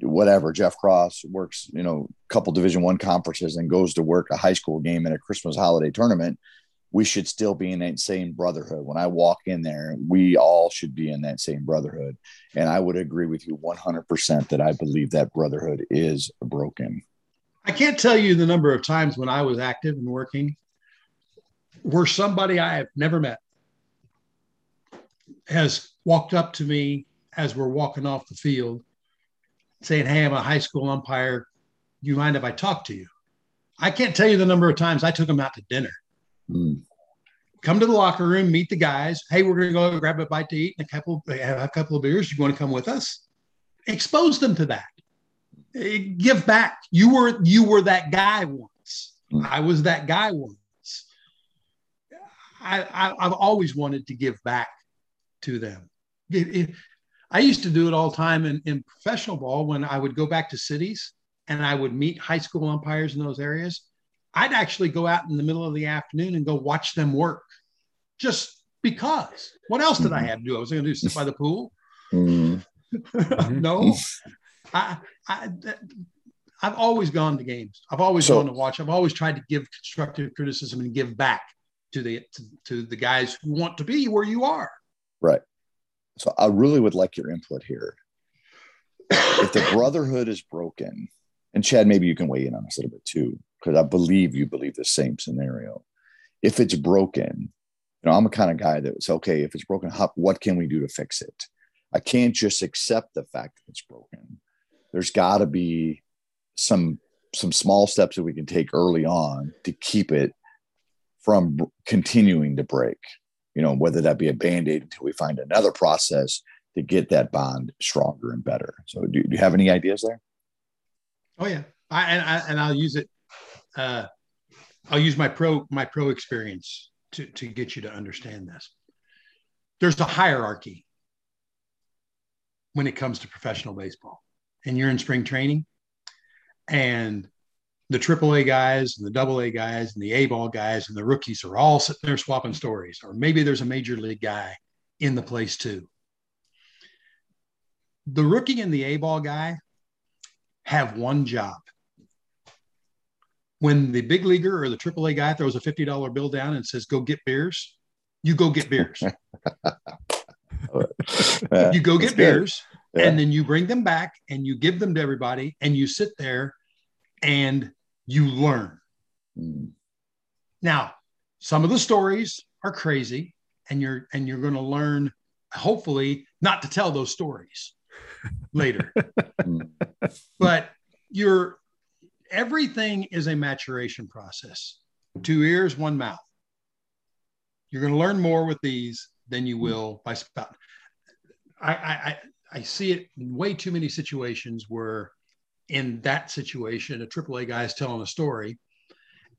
whatever Jeff Cross works, you know, a couple Division One conferences and goes to work a high school game in a Christmas holiday tournament, we should still be in that same brotherhood. When I walk in there, we all should be in that same brotherhood. And I would agree with you 100% that I believe that brotherhood is broken. I can't tell you the number of times when I was active and working where somebody I have never met has walked up to me as we're walking off the field saying, Hey, I'm a high school umpire. Do you mind if I talk to you? I can't tell you the number of times I took them out to dinner. Mm. Come to the locker room, meet the guys. Hey, we're going to go grab a bite to eat and a couple, have a couple of beers. You want to come with us? Expose them to that. Eh, give back. You were you were that guy once. Mm. I was that guy once. I, I have always wanted to give back to them. It, it, I used to do it all the time in, in professional ball when I would go back to cities and I would meet high school umpires in those areas. I'd actually go out in the middle of the afternoon and go watch them work just because. What else did I mm-hmm. have to do? I was going to do sit by the pool. Mm-hmm. no, I, I, I've always gone to games. I've always so, gone to watch. I've always tried to give constructive criticism and give back to the to, to the guys who want to be where you are. Right. So I really would like your input here. if the brotherhood is broken, and Chad, maybe you can weigh in on this a little bit too, because I believe you believe the same scenario. If it's broken, you know, I'm a kind of guy that's okay. If it's broken, how, what can we do to fix it? I can't just accept the fact that it's broken. There's got to be some some small steps that we can take early on to keep it from continuing to break you know, whether that be a band aid until we find another process to get that bond stronger and better. So, do, do you have any ideas there? Oh yeah, I, and I, and I'll use it. Uh, I'll use my pro my pro experience to to get you to understand this. There's a hierarchy when it comes to professional baseball, and you're in spring training, and the AAA guys and the AA guys and the A ball guys and the rookies are all sitting there swapping stories. Or maybe there's a major league guy in the place too. The rookie and the A ball guy have one job. When the big leaguer or the AAA guy throws a $50 bill down and says, go get beers, you go get beers. you go get beers yeah. and then you bring them back and you give them to everybody and you sit there and you learn. Mm. Now, some of the stories are crazy, and you're and you're going to learn, hopefully, not to tell those stories later. Mm. but you're everything is a maturation process. Two ears, one mouth. You're going to learn more with these than you will by spout. I, I I see it in way too many situations where in that situation, a AAA guy is telling a story,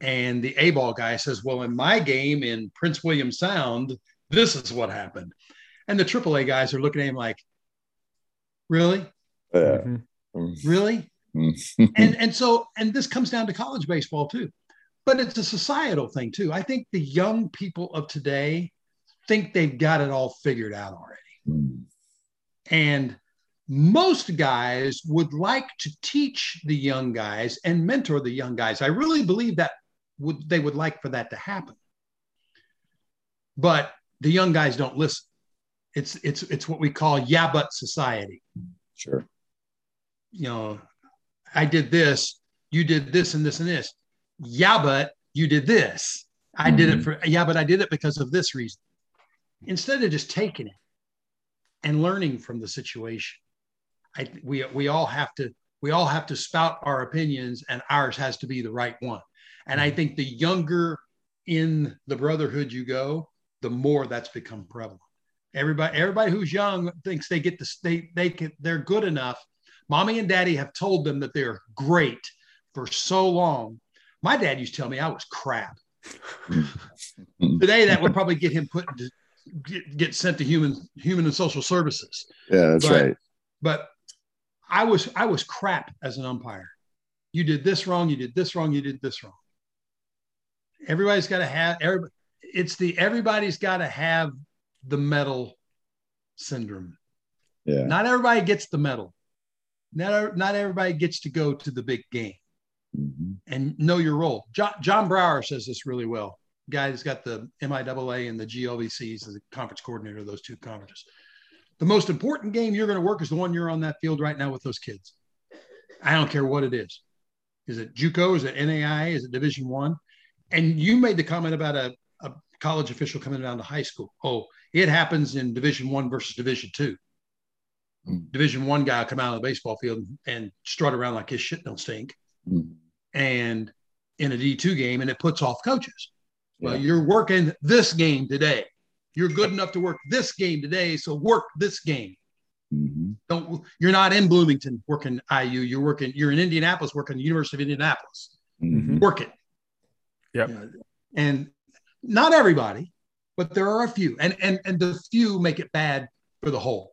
and the A ball guy says, Well, in my game in Prince William Sound, this is what happened. And the AAA guys are looking at him like, Really? Yeah. Mm-hmm. Really? Mm-hmm. and and so and this comes down to college baseball too. But it's a societal thing too. I think the young people of today think they've got it all figured out already. Mm. And most guys would like to teach the young guys and mentor the young guys. I really believe that would they would like for that to happen. But the young guys don't listen. It's it's it's what we call yeah but society. Sure. You know, I did this, you did this and this and this. Yeah, but you did this. I mm-hmm. did it mm-hmm. for yeah, but I did it because of this reason. Instead of just taking it and learning from the situation I, we we all have to we all have to spout our opinions, and ours has to be the right one. And I mm-hmm. think the younger in the brotherhood you go, the more that's become prevalent. Everybody everybody who's young thinks they get the they they can they're good enough. Mommy and daddy have told them that they're great for so long. My dad used to tell me I was crap. Today, that would probably get him put into, get, get sent to human human and social services. Yeah, that's but, right. But I was I was crap as an umpire. You did this wrong. You did this wrong. You did this wrong. Everybody's got to have. Everybody, it's the everybody's got to have the medal syndrome. Yeah. Not everybody gets the medal. Not not everybody gets to go to the big game mm-hmm. and know your role. John, John Brower says this really well. Guy who's got the MIAA and the GLVCs as the conference coordinator of those two conferences. The most important game you're going to work is the one you're on that field right now with those kids. I don't care what it is. Is it JUCO? Is it NAI? Is it Division One? And you made the comment about a, a college official coming down to high school. Oh, it happens in Division One versus Division Two. Mm. Division One guy come out of the baseball field and strut around like his shit don't stink, mm. and in a D two game, and it puts off coaches. Yeah. Well, you're working this game today. You're good enough to work this game today, so work this game. Mm-hmm. Don't you're not in Bloomington working IU. You're working. You're in Indianapolis working the University of Indianapolis. Mm-hmm. Work it. Yep. and not everybody, but there are a few, and and and the few make it bad for the whole.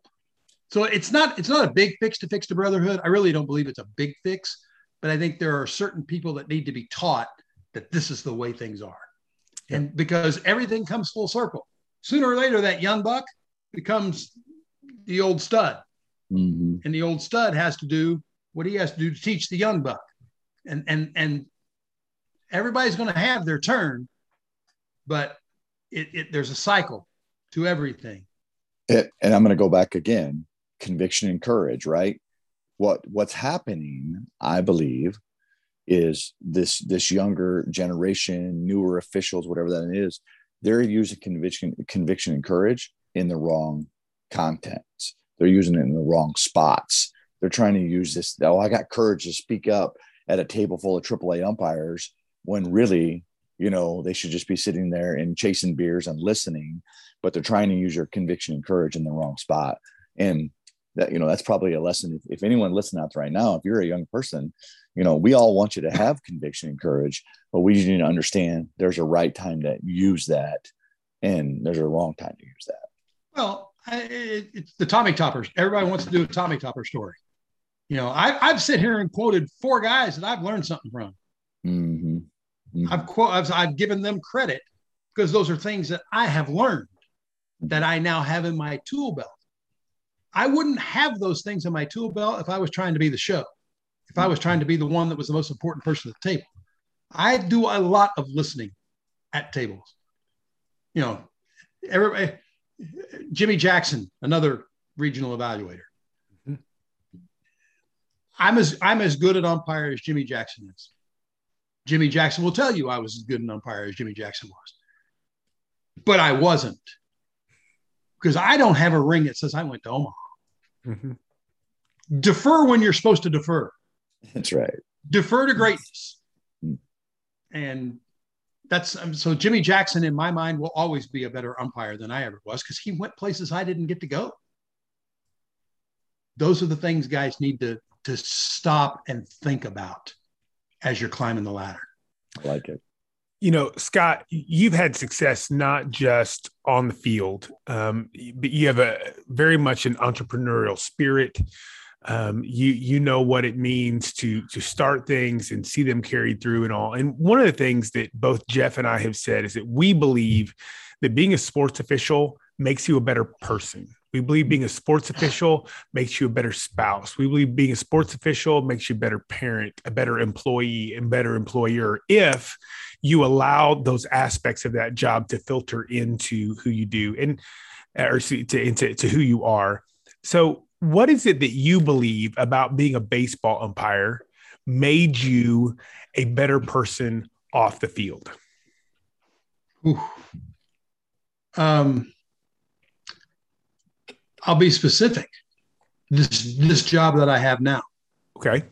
So it's not it's not a big fix to fix the brotherhood. I really don't believe it's a big fix, but I think there are certain people that need to be taught that this is the way things are, and because everything comes full circle. Sooner or later, that young buck becomes the old stud. Mm-hmm. And the old stud has to do what he has to do to teach the young buck. And and and everybody's going to have their turn, but it, it there's a cycle to everything. It, and I'm going to go back again. Conviction and courage, right? What what's happening, I believe, is this this younger generation, newer officials, whatever that is, they're using conviction, conviction and courage in the wrong context. They're using it in the wrong spots. They're trying to use this. Oh, I got courage to speak up at a table full of AAA umpires when really, you know, they should just be sitting there and chasing beers and listening. But they're trying to use your conviction and courage in the wrong spot. And that, you know, that's probably a lesson. If, if anyone listening out there right now, if you're a young person, you know, we all want you to have conviction and courage, but we just need to understand there's a right time to use that and there's a wrong time to use that. Well, it, it's the Tommy Toppers. Everybody wants to do a Tommy Topper story. You know, I, I've sit here and quoted four guys that I've learned something from. Mm-hmm. Mm-hmm. I've, quote, I've, I've given them credit because those are things that I have learned that I now have in my tool belt. I wouldn't have those things in my tool belt if I was trying to be the show, if I was trying to be the one that was the most important person at the table. I do a lot of listening at tables. You know, everybody, Jimmy Jackson, another regional evaluator. Mm-hmm. I'm as I'm as good an umpire as Jimmy Jackson is. Jimmy Jackson will tell you I was as good an umpire as Jimmy Jackson was. But I wasn't. Because I don't have a ring that says I went to Omaha. Mm-hmm. Defer when you're supposed to defer. That's right. Defer to greatness. Mm-hmm. And that's um, so Jimmy Jackson in my mind will always be a better umpire than I ever was because he went places I didn't get to go. Those are the things guys need to to stop and think about as you're climbing the ladder. I like it. You know, Scott, you've had success not just on the field, um, but you have a very much an entrepreneurial spirit um, you you know what it means to to start things and see them carried through and all. And one of the things that both Jeff and I have said is that we believe that being a sports official makes you a better person. We believe being a sports official makes you a better spouse. We believe being a sports official makes you a better parent, a better employee, and better employer if you allow those aspects of that job to filter into who you do and or to into to who you are. So what is it that you believe about being a baseball umpire made you a better person off the field? Um, I'll be specific. This this job that I have now. Okay.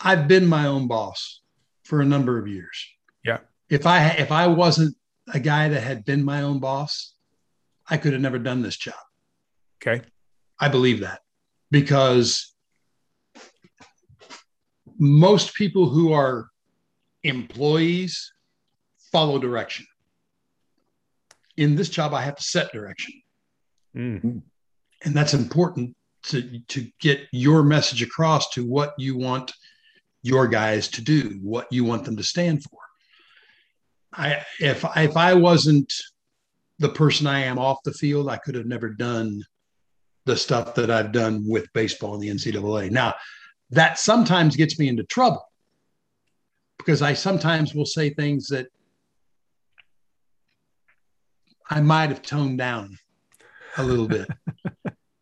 I've been my own boss for a number of years. Yeah. If I if I wasn't a guy that had been my own boss, I could have never done this job. Okay. I believe that because most people who are employees follow direction. in this job, I have to set direction. Mm. And that's important to, to get your message across to what you want your guys to do, what you want them to stand for. I if if I wasn't the person I am off the field, I could have never done the stuff that I've done with baseball in the NCAA. Now, that sometimes gets me into trouble because I sometimes will say things that I might have toned down a little bit.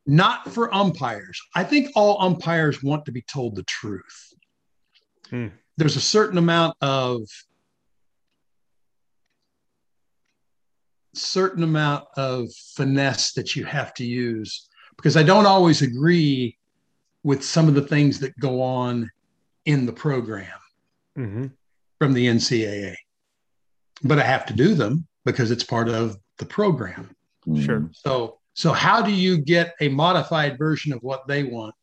Not for umpires. I think all umpires want to be told the truth. Hmm. There's a certain amount of certain amount of finesse that you have to use because I don't always agree with some of the things that go on in the program mm-hmm. from the NCAA, but I have to do them because it's part of the program. Sure. So, so how do you get a modified version of what they want?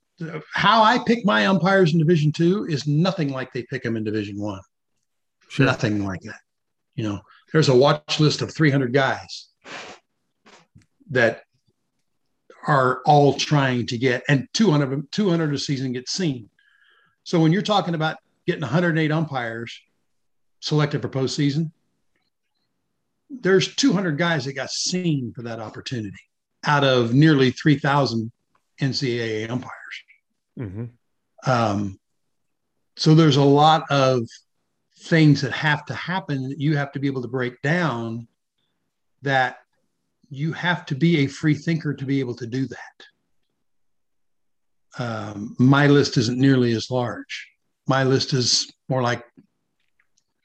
How I pick my umpires in Division Two is nothing like they pick them in Division One. Sure. Nothing like that. You know, there's a watch list of 300 guys that are all trying to get, and 200 of them, 200 a season get seen. So when you're talking about getting 108 umpires selected for postseason, there's 200 guys that got seen for that opportunity out of nearly 3,000 NCAA umpires. Mm-hmm. Um, so there's a lot of things that have to happen that you have to be able to break down that you have to be a free thinker to be able to do that. Um, my list isn't nearly as large. My list is more like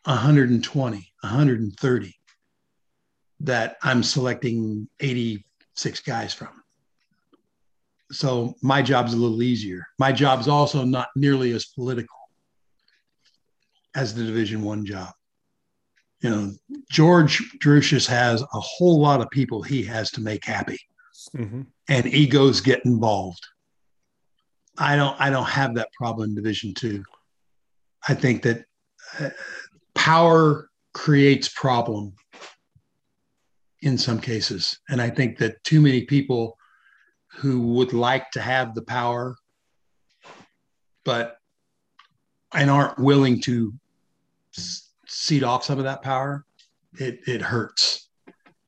120, 130 that I'm selecting 86 guys from. So my job's a little easier. My job's also not nearly as political as the Division One job. You know, George Drouches has a whole lot of people he has to make happy, mm-hmm. and egos get involved. I don't. I don't have that problem in Division Two. I think that uh, power creates problem in some cases, and I think that too many people who would like to have the power, but and aren't willing to cede off some of that power, it it hurts.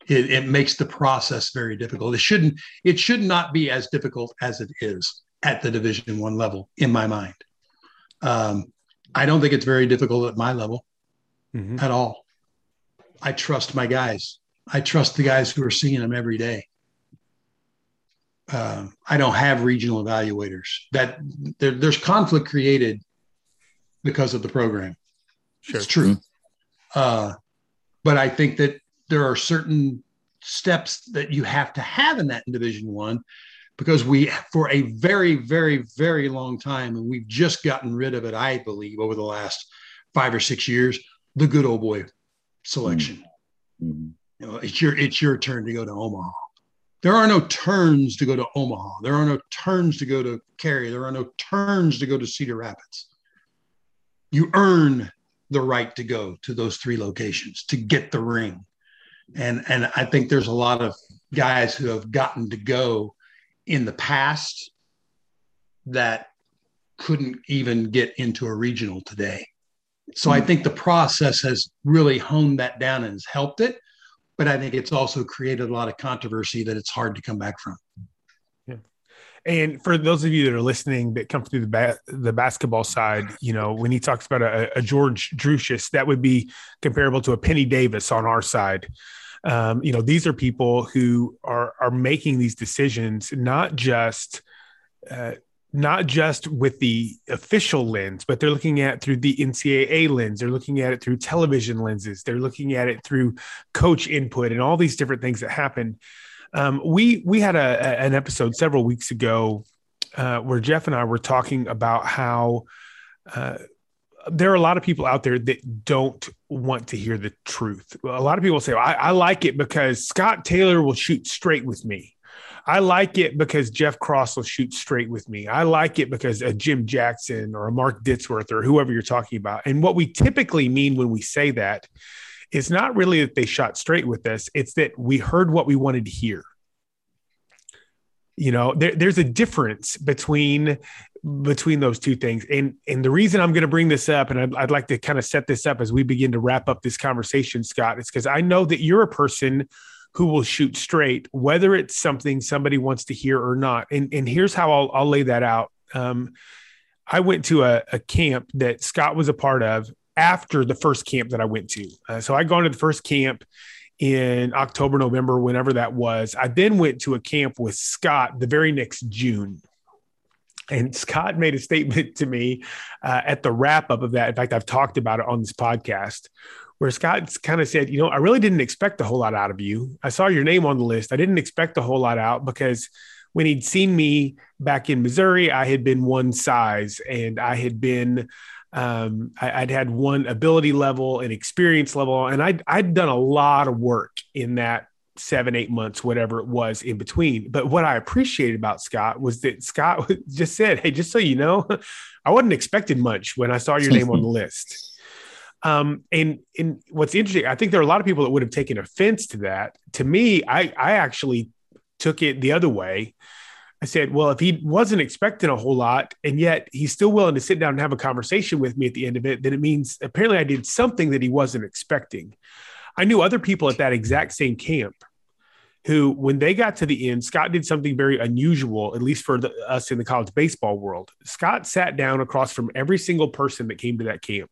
It, it makes the process very difficult. It shouldn't it should not be as difficult as it is at the Division One level, in my mind. Um, I don't think it's very difficult at my level mm-hmm. at all. I trust my guys. I trust the guys who are seeing them every day. Uh, I don't have regional evaluators. That there, there's conflict created because of the program. Sure. It's true. Uh, but I think that there are certain steps that you have to have in that in Division One, because we, for a very, very, very long time, and we've just gotten rid of it, I believe, over the last five or six years, the good old boy selection. Mm-hmm. You know, it's your it's your turn to go to Omaha. There are no turns to go to Omaha. There are no turns to go to Cary. There are no turns to go to Cedar Rapids. You earn the right to go to those three locations to get the ring. And and I think there's a lot of guys who have gotten to go in the past that couldn't even get into a regional today. So I hmm. think the process has really honed that down and has helped it. But I think it's also created a lot of controversy that it's hard to come back from. Yeah. And for those of you that are listening that come through the ba- the basketball side, you know, when he talks about a, a George Drouches, that would be comparable to a Penny Davis on our side. Um, you know, these are people who are are making these decisions not just uh, not just with the official lens, but they're looking at through the NCAA lens. They're looking at it through television lenses. They're looking at it through coach input and all these different things that happen. Um, we we had a, a, an episode several weeks ago uh, where Jeff and I were talking about how uh, there are a lot of people out there that don't want to hear the truth. A lot of people say, I, I like it because Scott Taylor will shoot straight with me. I like it because Jeff Cross will shoot straight with me. I like it because a Jim Jackson or a Mark Ditsworth or whoever you're talking about. And what we typically mean when we say that is not really that they shot straight with us, it's that we heard what we wanted to hear. You know, there, there's a difference between between those two things. And and the reason I'm going to bring this up, and I'd, I'd like to kind of set this up as we begin to wrap up this conversation, Scott, is because I know that you're a person who will shoot straight, whether it's something somebody wants to hear or not. And and here's how I'll I'll lay that out. Um, I went to a, a camp that Scott was a part of after the first camp that I went to. Uh, so I'd gone to the first camp in October, November, whenever that was. I then went to a camp with Scott the very next June. And Scott made a statement to me uh, at the wrap up of that. In fact, I've talked about it on this podcast where Scott kind of said, You know, I really didn't expect a whole lot out of you. I saw your name on the list. I didn't expect a whole lot out because when he'd seen me back in Missouri, I had been one size and I had been um, I, would had one ability level and experience level, and I'd, I'd done a lot of work in that seven, eight months, whatever it was in between. But what I appreciated about Scott was that Scott just said, Hey, just so you know, I wasn't expecting much when I saw your name on the list. Um, and and what's interesting, I think there are a lot of people that would have taken offense to that. To me, I I actually took it the other way I said, well, if he wasn't expecting a whole lot and yet he's still willing to sit down and have a conversation with me at the end of it, then it means apparently I did something that he wasn't expecting. I knew other people at that exact same camp who, when they got to the end, Scott did something very unusual, at least for the, us in the college baseball world. Scott sat down across from every single person that came to that camp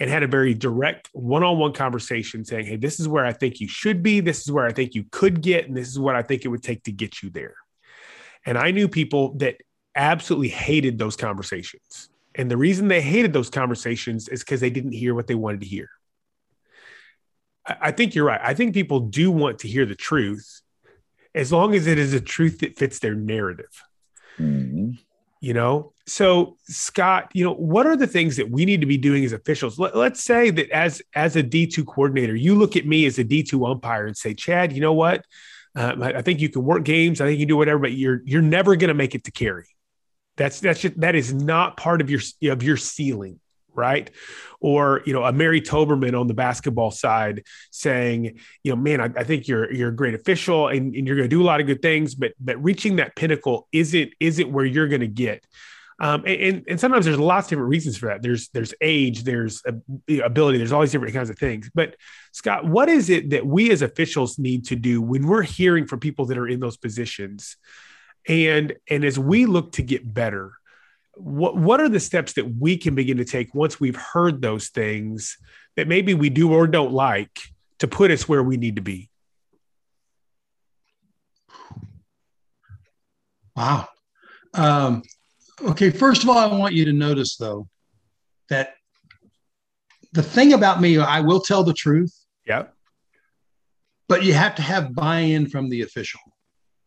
and had a very direct one-on-one conversation saying, Hey, this is where I think you should be. This is where I think you could get, and this is what I think it would take to get you there. And I knew people that absolutely hated those conversations. And the reason they hated those conversations is because they didn't hear what they wanted to hear. I think you're right. I think people do want to hear the truth as long as it is a truth that fits their narrative. Mm-hmm. You know, so Scott, you know, what are the things that we need to be doing as officials? Let, us say that as as a D two coordinator, you look at me as a D two umpire and say, Chad, you know what? Um, I, I, think you can work games. I think you do whatever, but you're you're never going to make it to Cary. That's that's just, that is not part of your of your ceiling, right? Or you know, a Mary Toberman on the basketball side saying, you know, man, I, I think you're you're a great official and, and you're going to do a lot of good things, but but reaching that pinnacle isn't isn't where you're going to get. Um, and, and sometimes there's lots of different reasons for that. There's there's age, there's ability, there's all these different kinds of things. But Scott, what is it that we as officials need to do when we're hearing from people that are in those positions, and and as we look to get better? What what are the steps that we can begin to take once we've heard those things that maybe we do or don't like to put us where we need to be? Wow. Um, Okay, first of all, I want you to notice though that the thing about me, I will tell the truth. Yep. But you have to have buy-in from the official.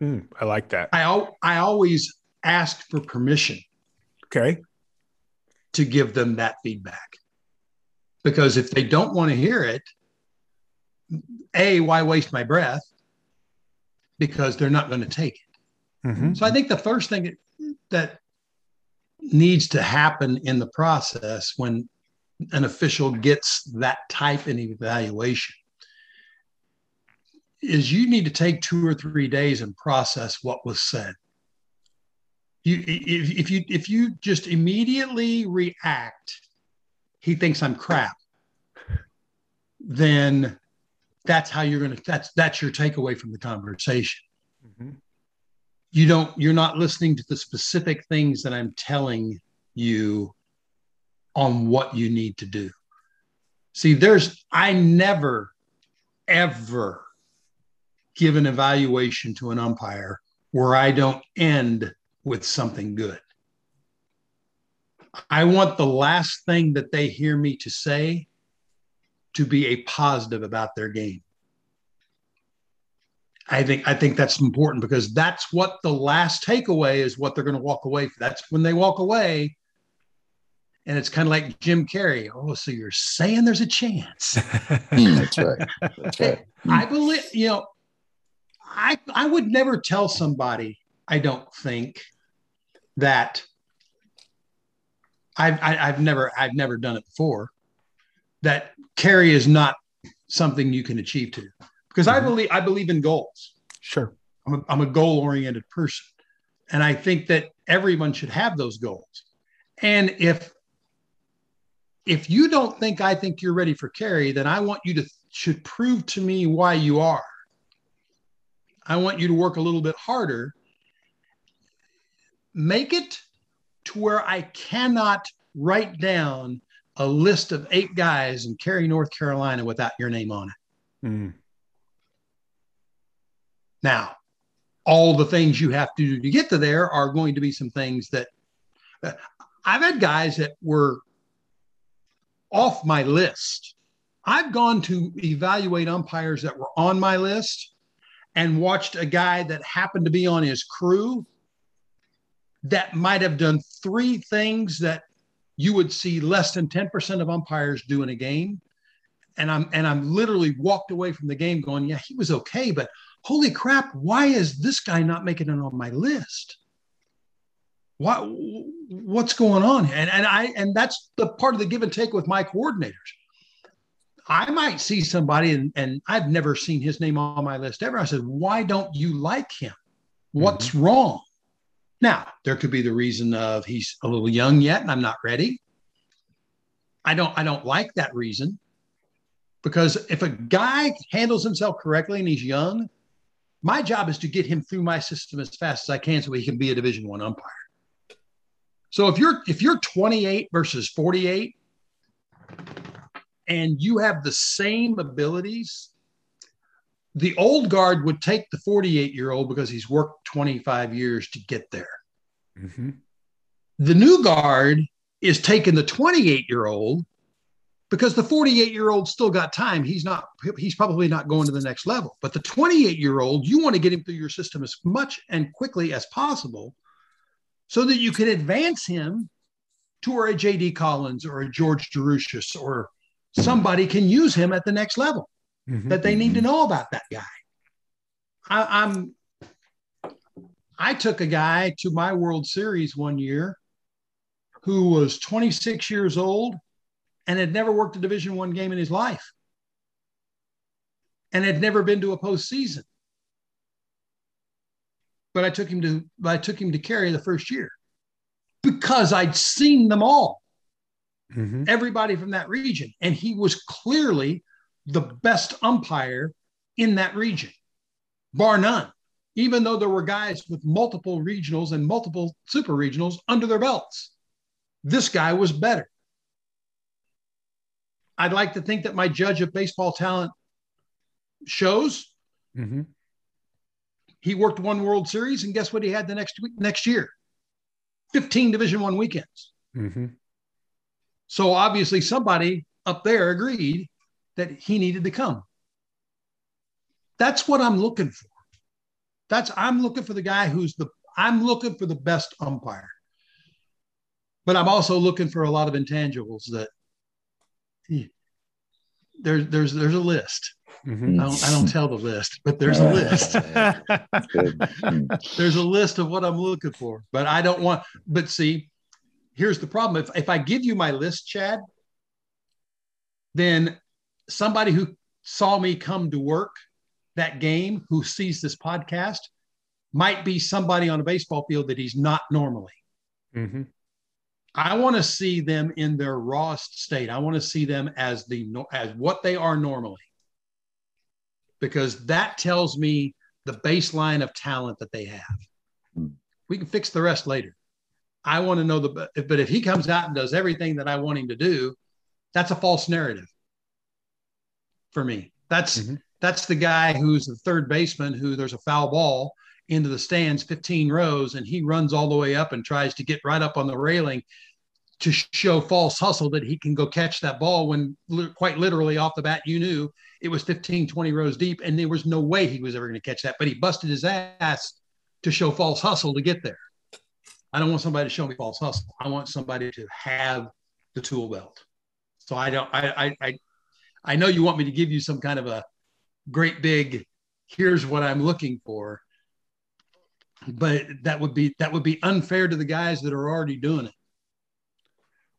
Mm, I like that. I I always ask for permission. Okay. To give them that feedback. Because if they don't want to hear it, A, why waste my breath? Because they're not going to take it. Mm-hmm. So I think the first thing that needs to happen in the process when an official gets that type of evaluation is you need to take two or three days and process what was said. You, if, if you if you just immediately react, he thinks I'm crap. Then that's how you're gonna. That's that's your takeaway from the conversation. Mm-hmm you don't you're not listening to the specific things that i'm telling you on what you need to do see there's i never ever give an evaluation to an umpire where i don't end with something good i want the last thing that they hear me to say to be a positive about their game I think I think that's important because that's what the last takeaway is. What they're going to walk away. From. That's when they walk away, and it's kind of like Jim Carrey. Oh, so you're saying there's a chance? That's right. That's right. I believe you know. I I would never tell somebody. I don't think that. I've I, have never I've never done it before. That Cary is not something you can achieve to. Because mm-hmm. I believe I believe in goals. Sure. I'm a, I'm a goal oriented person. And I think that everyone should have those goals. And if if you don't think I think you're ready for Cary, then I want you to should prove to me why you are. I want you to work a little bit harder. Make it to where I cannot write down a list of eight guys in Cary, North Carolina without your name on it. Mm. Now, all the things you have to do to get to there are going to be some things that uh, I've had guys that were off my list. I've gone to evaluate umpires that were on my list and watched a guy that happened to be on his crew that might have done three things that you would see less than 10% of umpires do in a game. And I'm and I'm literally walked away from the game going, yeah, he was okay, but holy crap, why is this guy not making it on my list? What what's going on? And and I and that's the part of the give and take with my coordinators. I might see somebody and, and I've never seen his name on my list ever. I said, why don't you like him? What's mm-hmm. wrong? Now, there could be the reason of he's a little young yet and I'm not ready. I don't I don't like that reason because if a guy handles himself correctly and he's young, my job is to get him through my system as fast as I can so he can be a division 1 umpire. So if you're if you're 28 versus 48 and you have the same abilities, the old guard would take the 48 year old because he's worked 25 years to get there. Mm-hmm. The new guard is taking the 28 year old because the 48 year old still got time. He's not, he's probably not going to the next level. But the 28 year old, you want to get him through your system as much and quickly as possible so that you can advance him to where a JD Collins or a George Drouches or somebody can use him at the next level mm-hmm. that they need to know about that guy. I, I'm I took a guy to my World Series one year who was 26 years old and had never worked a Division One game in his life, and had never been to a postseason. But I took him to I took him to Cary the first year because I'd seen them all, mm-hmm. everybody from that region, and he was clearly the best umpire in that region, bar none. Even though there were guys with multiple regionals and multiple super regionals under their belts, this guy was better. I'd like to think that my judge of baseball talent shows. Mm-hmm. He worked one World Series, and guess what? He had the next week, next year, fifteen Division One weekends. Mm-hmm. So obviously, somebody up there agreed that he needed to come. That's what I'm looking for. That's I'm looking for the guy who's the I'm looking for the best umpire. But I'm also looking for a lot of intangibles that there's there's there's a list. Mm-hmm. I, don't, I don't tell the list, but there's a list. there's a list of what I'm looking for, but I don't want. But see, here's the problem: if if I give you my list, Chad, then somebody who saw me come to work that game, who sees this podcast, might be somebody on a baseball field that he's not normally. Mm-hmm. I want to see them in their rawest state. I want to see them as the as what they are normally, because that tells me the baseline of talent that they have. Hmm. We can fix the rest later. I want to know the but if he comes out and does everything that I want him to do, that's a false narrative for me. That's mm-hmm. that's the guy who's the third baseman who there's a foul ball into the stands 15 rows and he runs all the way up and tries to get right up on the railing to show false hustle that he can go catch that ball when li- quite literally off the bat you knew it was 15 20 rows deep and there was no way he was ever going to catch that but he busted his ass to show false hustle to get there i don't want somebody to show me false hustle i want somebody to have the tool belt so i don't i i i, I know you want me to give you some kind of a great big here's what i'm looking for but that would be that would be unfair to the guys that are already doing it.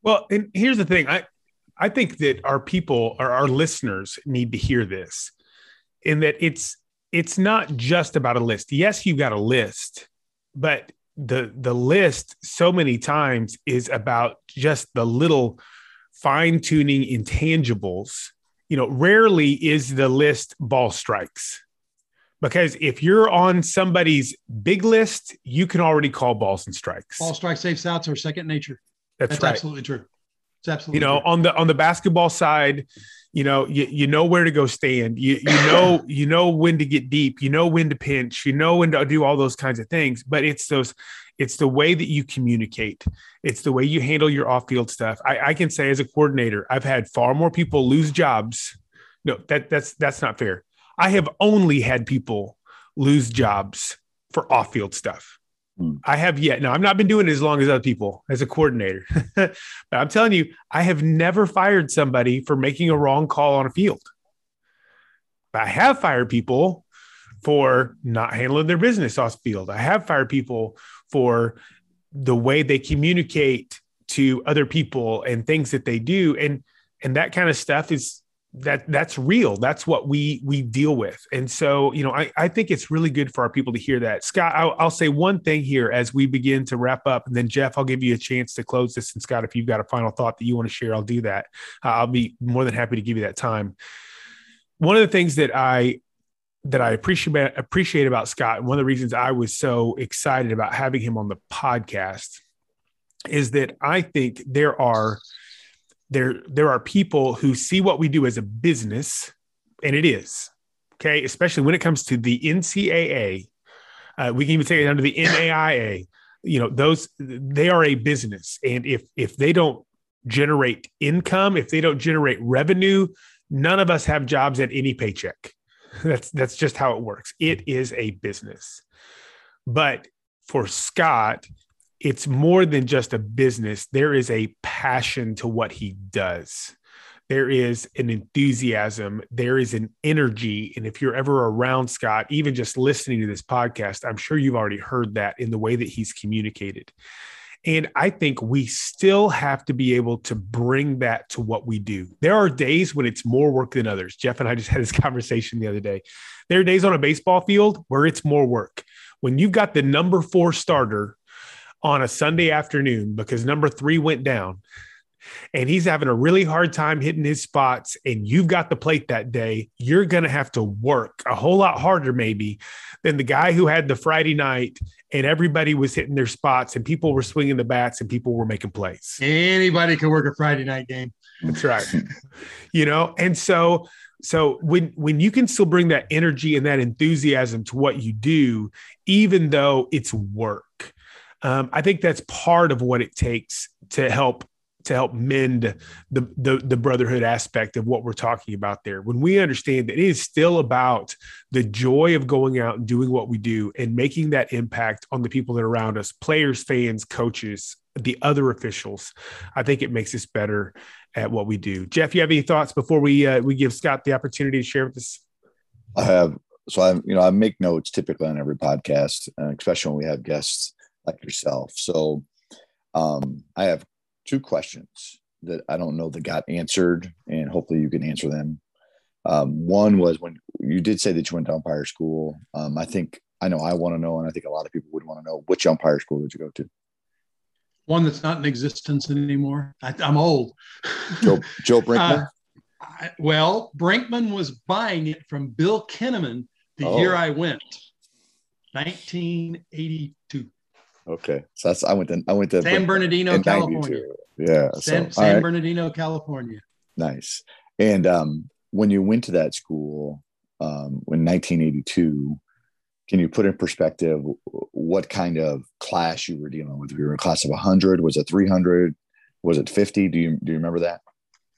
Well, and here's the thing: I I think that our people or our listeners need to hear this in that it's it's not just about a list. Yes, you've got a list, but the the list so many times is about just the little fine tuning intangibles. You know, rarely is the list ball strikes because if you're on somebody's big list, you can already call balls and strikes. Ball strike safe outs are second nature. That's, That's right. absolutely true. It's absolutely You know, true. on the on the basketball side, you know, you, you know where to go stand. You you know you know when to get deep. You know when to pinch. You know when to do all those kinds of things. But it's those, it's the way that you communicate. It's the way you handle your off field stuff. I, I can say as a coordinator, I've had far more people lose jobs. No, that that's that's not fair. I have only had people lose jobs for off field stuff. Hmm. I have yet. Now, I've not been doing it as long as other people as a coordinator, but I'm telling you, I have never fired somebody for making a wrong call on a field. But I have fired people for not handling their business off field. I have fired people for the way they communicate to other people and things that they do. And and that kind of stuff is that that's real. That's what we we deal with. And so you know i, I think it's really good for our people to hear that. Scott I'll, I'll say one thing here as we begin to wrap up and then jeff i'll give you a chance to close this. And scott if you've got a final thought that you want to share i'll do that. Uh, i'll be more than happy to give you that time. One of the things that i that i appreciate appreciate about scott and one of the reasons i was so excited about having him on the podcast is that i think there are there there are people who see what we do as a business and it is okay? Especially when it comes to the ncaa uh, we can even say it under the naia you know those they are a business. And if if they don't generate income if they don't generate revenue none of us have jobs at any paycheck. That's that's just how it works. It is a business. But for scott it's more than just a business. There is a passion to what he does. There is an enthusiasm. There is an energy. And if you're ever around Scott, even just listening to this podcast, I'm sure you've already heard that in the way that he's communicated. And I think we still have to be able to bring that to what we do. There are days when it's more work than others. Jeff and I just had this conversation the other day. There are days on a baseball field where it's more work. When you've got the number four starter on a Sunday afternoon because number three went down and he's having a really hard time hitting his spots and you've got the plate that day, you're going to have to work a whole lot harder, maybe, than the guy who had the Friday night and everybody was hitting their spots and people were swinging the bats and people were making plays. Anybody can work a Friday night game. That's right. you know, and so so when when you can still bring that energy and that enthusiasm to what you do, even though it's work, um, I think that's part of what it takes to help to help mend the, the the brotherhood aspect of what we're talking about there. When we understand that it is still about the joy of going out and doing what we do and making that impact on the people that are around us, players, fans, coaches, the other officials, I think it makes us better at what we do. Jeff, you have any thoughts before we uh, we give Scott the opportunity to share with us? I have. So I, you know, I make notes typically on every podcast, uh, especially when we have guests like yourself. So um, I have two questions that I don't know that got answered, and hopefully you can answer them. Um, one was when you did say that you went to umpire school. Um, I think I know I want to know, and I think a lot of people would want to know which umpire school did you go to? One that's not in existence anymore. I, I'm old. Joe Joe Brinkman. Uh, I, well, Brinkman was buying it from Bill Kinnamon the Oh. year I went, 1982. Okay, so that's I went to I went to San Bernardino, California. Yeah, San, so, San right. Bernardino, California. Nice. And um, when you went to that school um, in 1982, can you put in perspective what kind of class you were dealing with? You were in a class of 100. Was it 300? Was it 50? Do you do you remember that?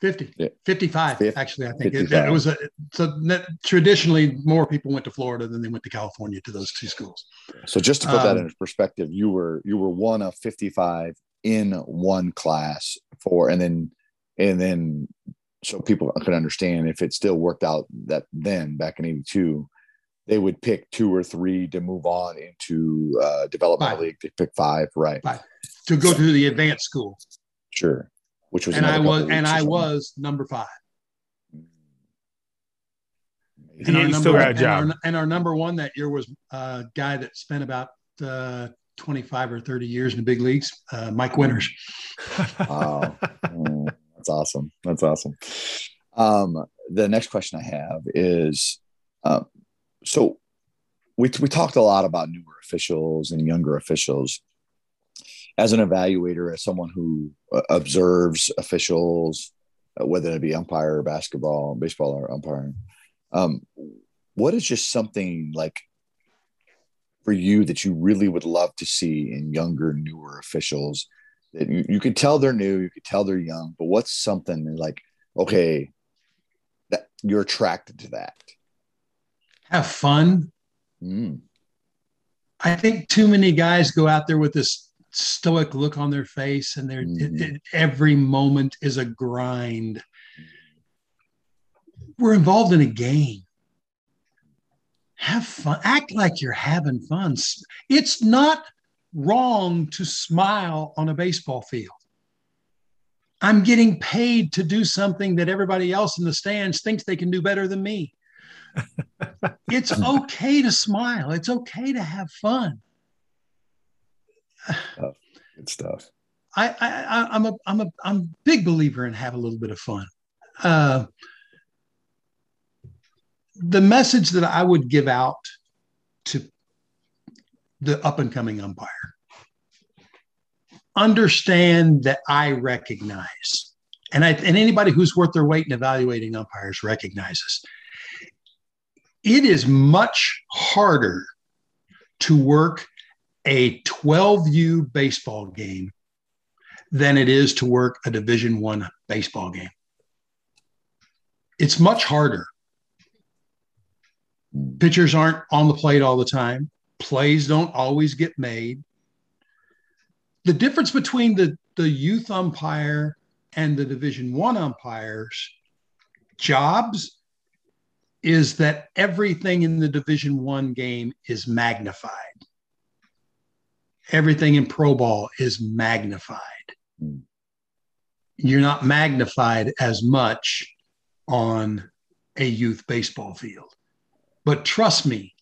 50, Yeah. 55, Fif- actually, I think it, it was a, so that, traditionally more people went to Florida than they went to California to those two schools. So just to put that Um, in perspective, you were you were one of 55 in one class for, and then and then so people could understand if it still worked out that then back in 82 they would pick two or three to move on into uh developmental Five. league to pick five right Five. To go to the advanced school. sure which was and I was and I was number five. And, yeah, our number, and, our, and, our, number one that year was a guy that spent about uh, 25 or 30 years in the big leagues, uh, Mike Winters. wow. Mm, that's awesome. That's awesome. Um, the next question I have is uh, so we, we talked a lot about newer officials and younger officials as an evaluator, as someone who uh, observes officials, uh, whether it be umpire or basketball, baseball or umpiring, um, what is just something like for you that you really would love to see in younger, newer officials that you, you could tell they're new, you could tell they're young, but what's something like, okay, that you're attracted to that? Have fun. Mm. I think too many guys go out there with this stoic look on their face and their mm. every moment is a grind. We're involved in a game. Have fun act like you're having fun. It's not wrong to smile on a baseball field. I'm getting paid to do something that everybody else in the stands thinks they can do better than me. It's okay to smile. It's okay to have fun Good stuff. I, I, I'm a, I'm a, I'm a big believer in have a little bit of fun. Uh, the message that I would give out to the up and coming umpire understand that I recognize, and I, and anybody who's worth their weight in evaluating umpires recognizes it is much harder to work a 12U baseball game than it is to work a division 1 baseball game. It's much harder. Pitchers aren't on the plate all the time. Plays don't always get made. The difference between the, the youth umpire and the division 1 umpires jobs is that everything in the division 1 game is magnified everything in pro ball is magnified. Hmm. You're not magnified as much on a youth baseball field. But trust me,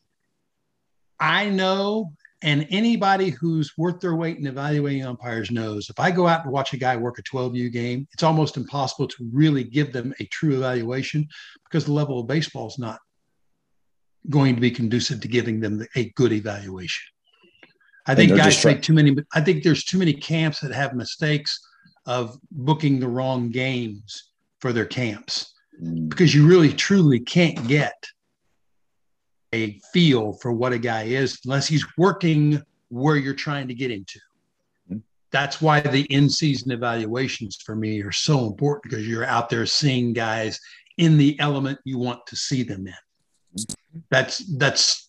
I know, and anybody who's worth their weight in evaluating umpires knows if I go out and watch a guy work a 12U game, it's almost impossible to really give them a true evaluation because the level of baseball is not going to be conducive to giving them a good evaluation. I think guys make too many. I think there's too many camps that have mistakes of booking the wrong games for their camps mm. because you really truly can't get a feel for what a guy is unless he's working where you're trying to get him to. Mm. That's why the in-season evaluations for me are so important because you're out there seeing guys in the element you want to see them in. Mm. That's that's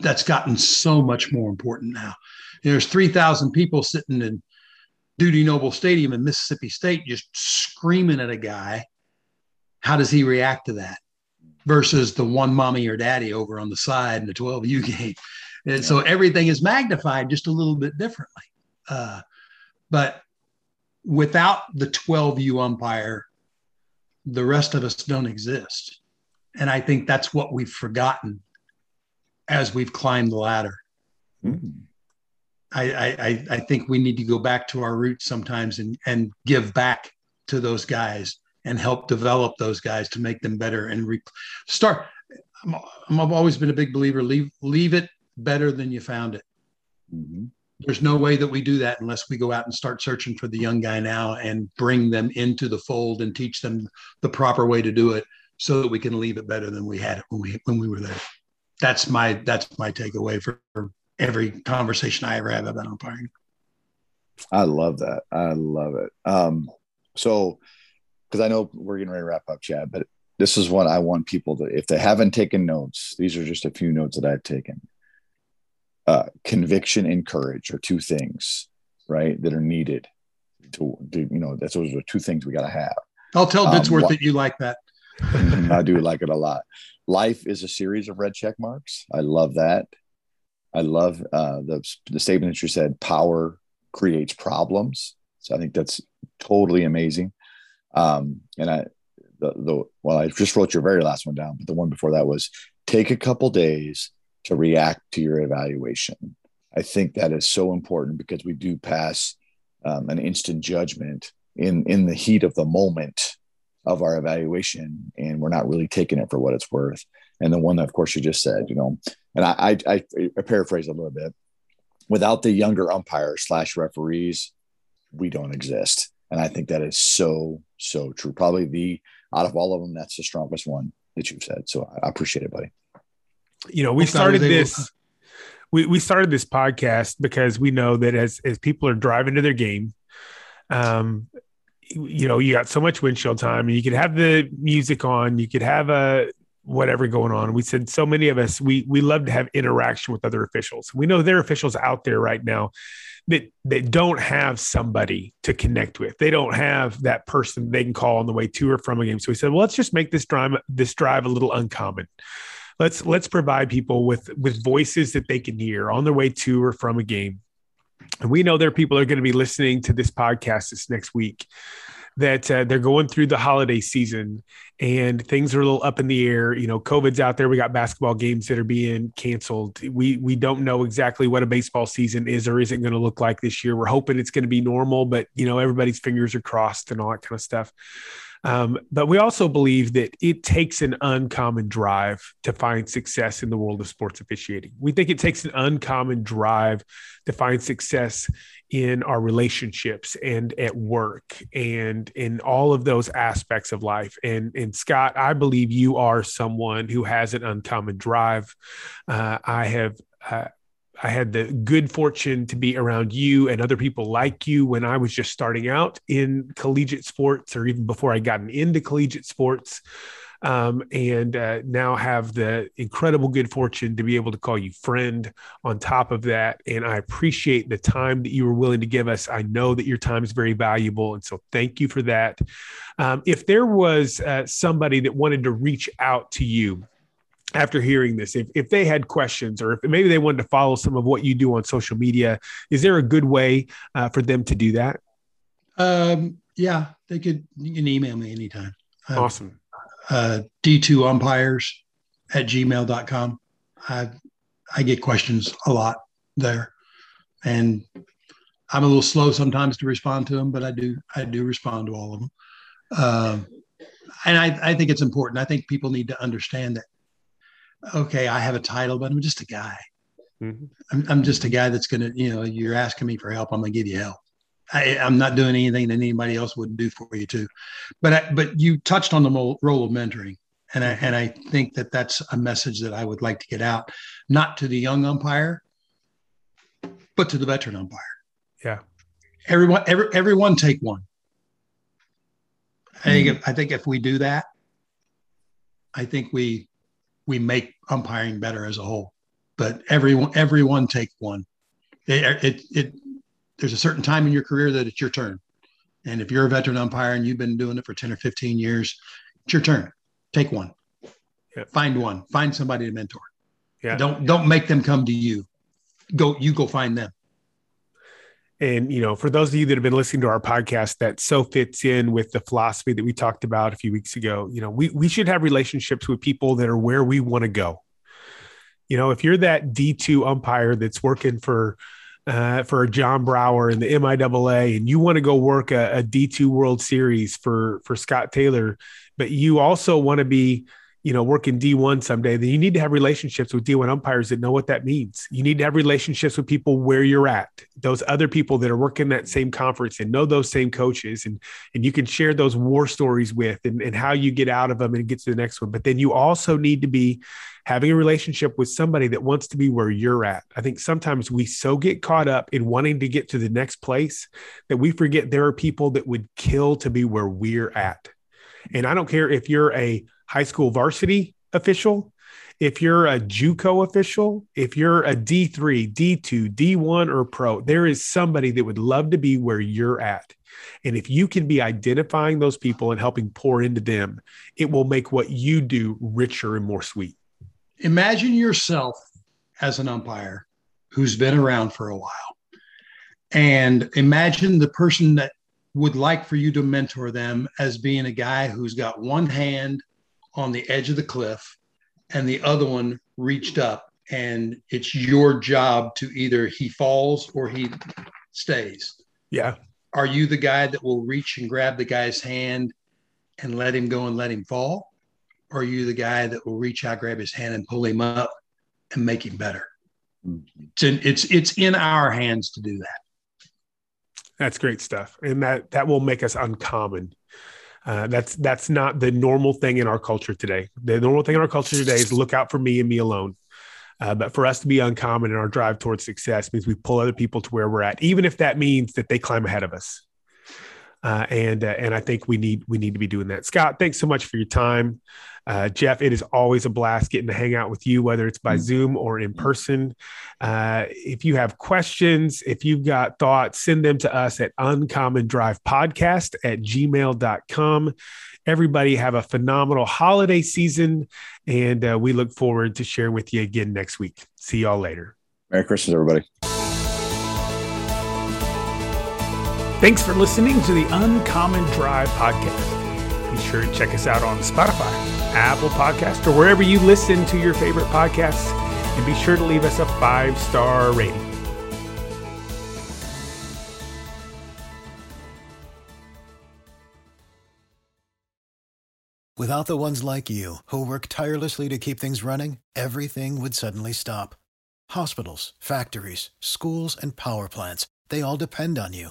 that's gotten so much more important now. There's 3,000 people sitting in Dudy Noble Stadium in Mississippi State just screaming at a guy. How does he react to that? Versus the one mommy or daddy over on the side in the 12U game. And yeah. so everything is magnified just a little bit differently. Uh, but without the 12U umpire, the rest of us don't exist. And I think that's what we've forgotten as we've climbed the ladder. Mm-hmm. I, I, I think we need to go back to our roots sometimes and, and give back to those guys and help develop those guys to make them better and re- start. I'm, I've always been a big believer leave leave it better than you found it. Mm-hmm. There's no way that we do that unless we go out and start searching for the young guy now and bring them into the fold and teach them the proper way to do it so that we can leave it better than we had it when we when we were there that's my that's my takeaway for, for every conversation I ever have about umpiring. I love that. I love it. Um, so because I know we're getting ready to wrap up, Chad, but this is what I want people to, if they haven't taken notes, these are just a few notes that I've taken. Uh, conviction and courage are two things, right, that are needed to, to you know, that's those are two things we got to have. I'll tell Bitsworth um, that you like that. I do like it a lot. Life is a series of red check marks. I love that. I love uh, the the statement that you said. Power creates problems. So I think that's totally amazing. Um, and I, the, the, well, I just wrote your very last one down, but the one before that was take a couple days to react to your evaluation. I think that is so important because we do pass um, an instant judgment in in the heat of the moment of our evaluation, and we're not really taking it for what it's worth. And the one that, of course, you just said, you know, and I I, I paraphrase a little bit. Without the younger umpires slash referees, we don't exist. And I think that is so so true. Probably the out of all of them, that's the strongest one that you've said. So I appreciate it, buddy. You know, we started this. We, we started this podcast because we know that as as people are driving to their game, um, you know, you got so much windshield time, and you could have the music on, you could have a whatever going on. We said so many of us we we love to have interaction with other officials. We know there are officials out there right now that that don't have somebody to connect with. They don't have that person they can call on the way to or from a game. So we said, well, let's just make this drive this drive a little uncommon. Let's let's provide people with with voices that they can hear on their way to or from a game. And we know there are people that are going to be listening to this podcast this next week that uh, they're going through the holiday season and things are a little up in the air. You know, COVID's out there. We got basketball games that are being canceled. We we don't know exactly what a baseball season is or isn't going to look like this year. We're hoping it's going to be normal, but you know, everybody's fingers are crossed and all that kind of stuff. Um, but we also believe that it takes an uncommon drive to find success in the world of sports officiating. We think it takes an uncommon drive to find success in our relationships and at work and in all of those aspects of life. And, and Scott, I believe you are someone who has an uncommon drive. Uh, I have. Uh, I had the good fortune to be around you and other people like you when I was just starting out in collegiate sports or even before I gotten into collegiate sports um, and uh, now have the incredible good fortune to be able to call you friend on top of that. And I appreciate the time that you were willing to give us. I know that your time is very valuable. And so thank you for that. Um, if there was uh, somebody that wanted to reach out to you, after hearing this if, if they had questions or if maybe they wanted to follow some of what you do on social media is there a good way uh, for them to do that um, yeah they could you can email me anytime um, awesome uh, D2 umpires at gmail.com. I, I get questions a lot there. And I'm a little slow sometimes to respond to them, but I do, I do respond to all of them. Um, and I, I think it's important. I think people need to understand that, okay, I have a title, but I'm just a guy. Mm-hmm. I'm, I'm just a guy that's going to, you know, you're asking me for help. I'm going to give you help. I, am not doing anything that anybody else wouldn't do for you too. But I, but you touched on the role of mentoring, and I and I think that that's a message that I would like to get out, not to the young umpire, but to the veteran umpire. Yeah, everyone, every, everyone take one. I think if, I think if we do that, I think we we make umpiring better as a whole. But everyone everyone take one. It, it, it there's a certain time in your career that it's your turn. And if you're a veteran umpire and you've been doing it for 10 or 15 years, it's your turn. Take one. Yeah. Find one. Find somebody to mentor. Yeah. Don't don't make them come to you. Go you go find them. And you know, for those of you that have been listening to our podcast, that so fits in with the philosophy that we talked about a few weeks ago. You know, we we should have relationships with people that are where we want to go. You know, if you're that D2 umpire that's working for uh, for John Brower in the MIAA, and you want to go work a a D2 World Series for for Scott Taylor, but you also want to be you know, work in D1 someday, then you need to have relationships with D1 umpires that know what that means. You need to have relationships with people where you're at, those other people that are working that same conference and know those same coaches and and you can share those war stories with and, and how you get out of them and get to the next one. But then you also need to be having a relationship with somebody that wants to be where you're at. I think sometimes we so get caught up in wanting to get to the next place that we forget there are people that would kill to be where we're at. And I don't care if you're a high school varsity official, if you're a JUCO official, if you're a D3, D2, D1, or pro, there is somebody that would love to be where you're at. And if you can be identifying those people and helping pour into them, it will make what you do richer and more sweet. Imagine yourself as an umpire who's been around for a while. And imagine the person that would like for you to mentor them as being a guy who's got one hand on the edge of the cliff and the other one reached up and it's your job to either he falls or he stays. Yeah. are you the guy that will reach and grab the guy's hand and let him go and let him fall? Or are you the guy that will reach out grab his hand and pull him up and make him better? It's in, it's it's in our hands to do that. That's great stuff, and that that will make us uncommon. Uh, that's that's not the normal thing in our culture today. The normal thing in our culture today is look out for me and me alone. Uh, but for us to be uncommon in our drive towards success means we pull other people to where we're at, even if that means that they climb ahead of us. Uh, and uh, and I think we need we need to be doing that. Scott, thanks so much for your time. Uh, Jeff, it is always a blast getting to hang out with you, whether it's by Zoom or in person. Uh, if you have questions, if you've got thoughts, send them to us at uncommon drive podcast at gmail.com. Everybody have a phenomenal holiday season, and uh, we look forward to sharing with you again next week. See y'all later. Merry Christmas, everybody. Thanks for listening to the Uncommon Drive podcast. Be sure to check us out on Spotify, Apple Podcast, or wherever you listen to your favorite podcasts. And be sure to leave us a five star rating. Without the ones like you, who work tirelessly to keep things running, everything would suddenly stop. Hospitals, factories, schools, and power plants, they all depend on you.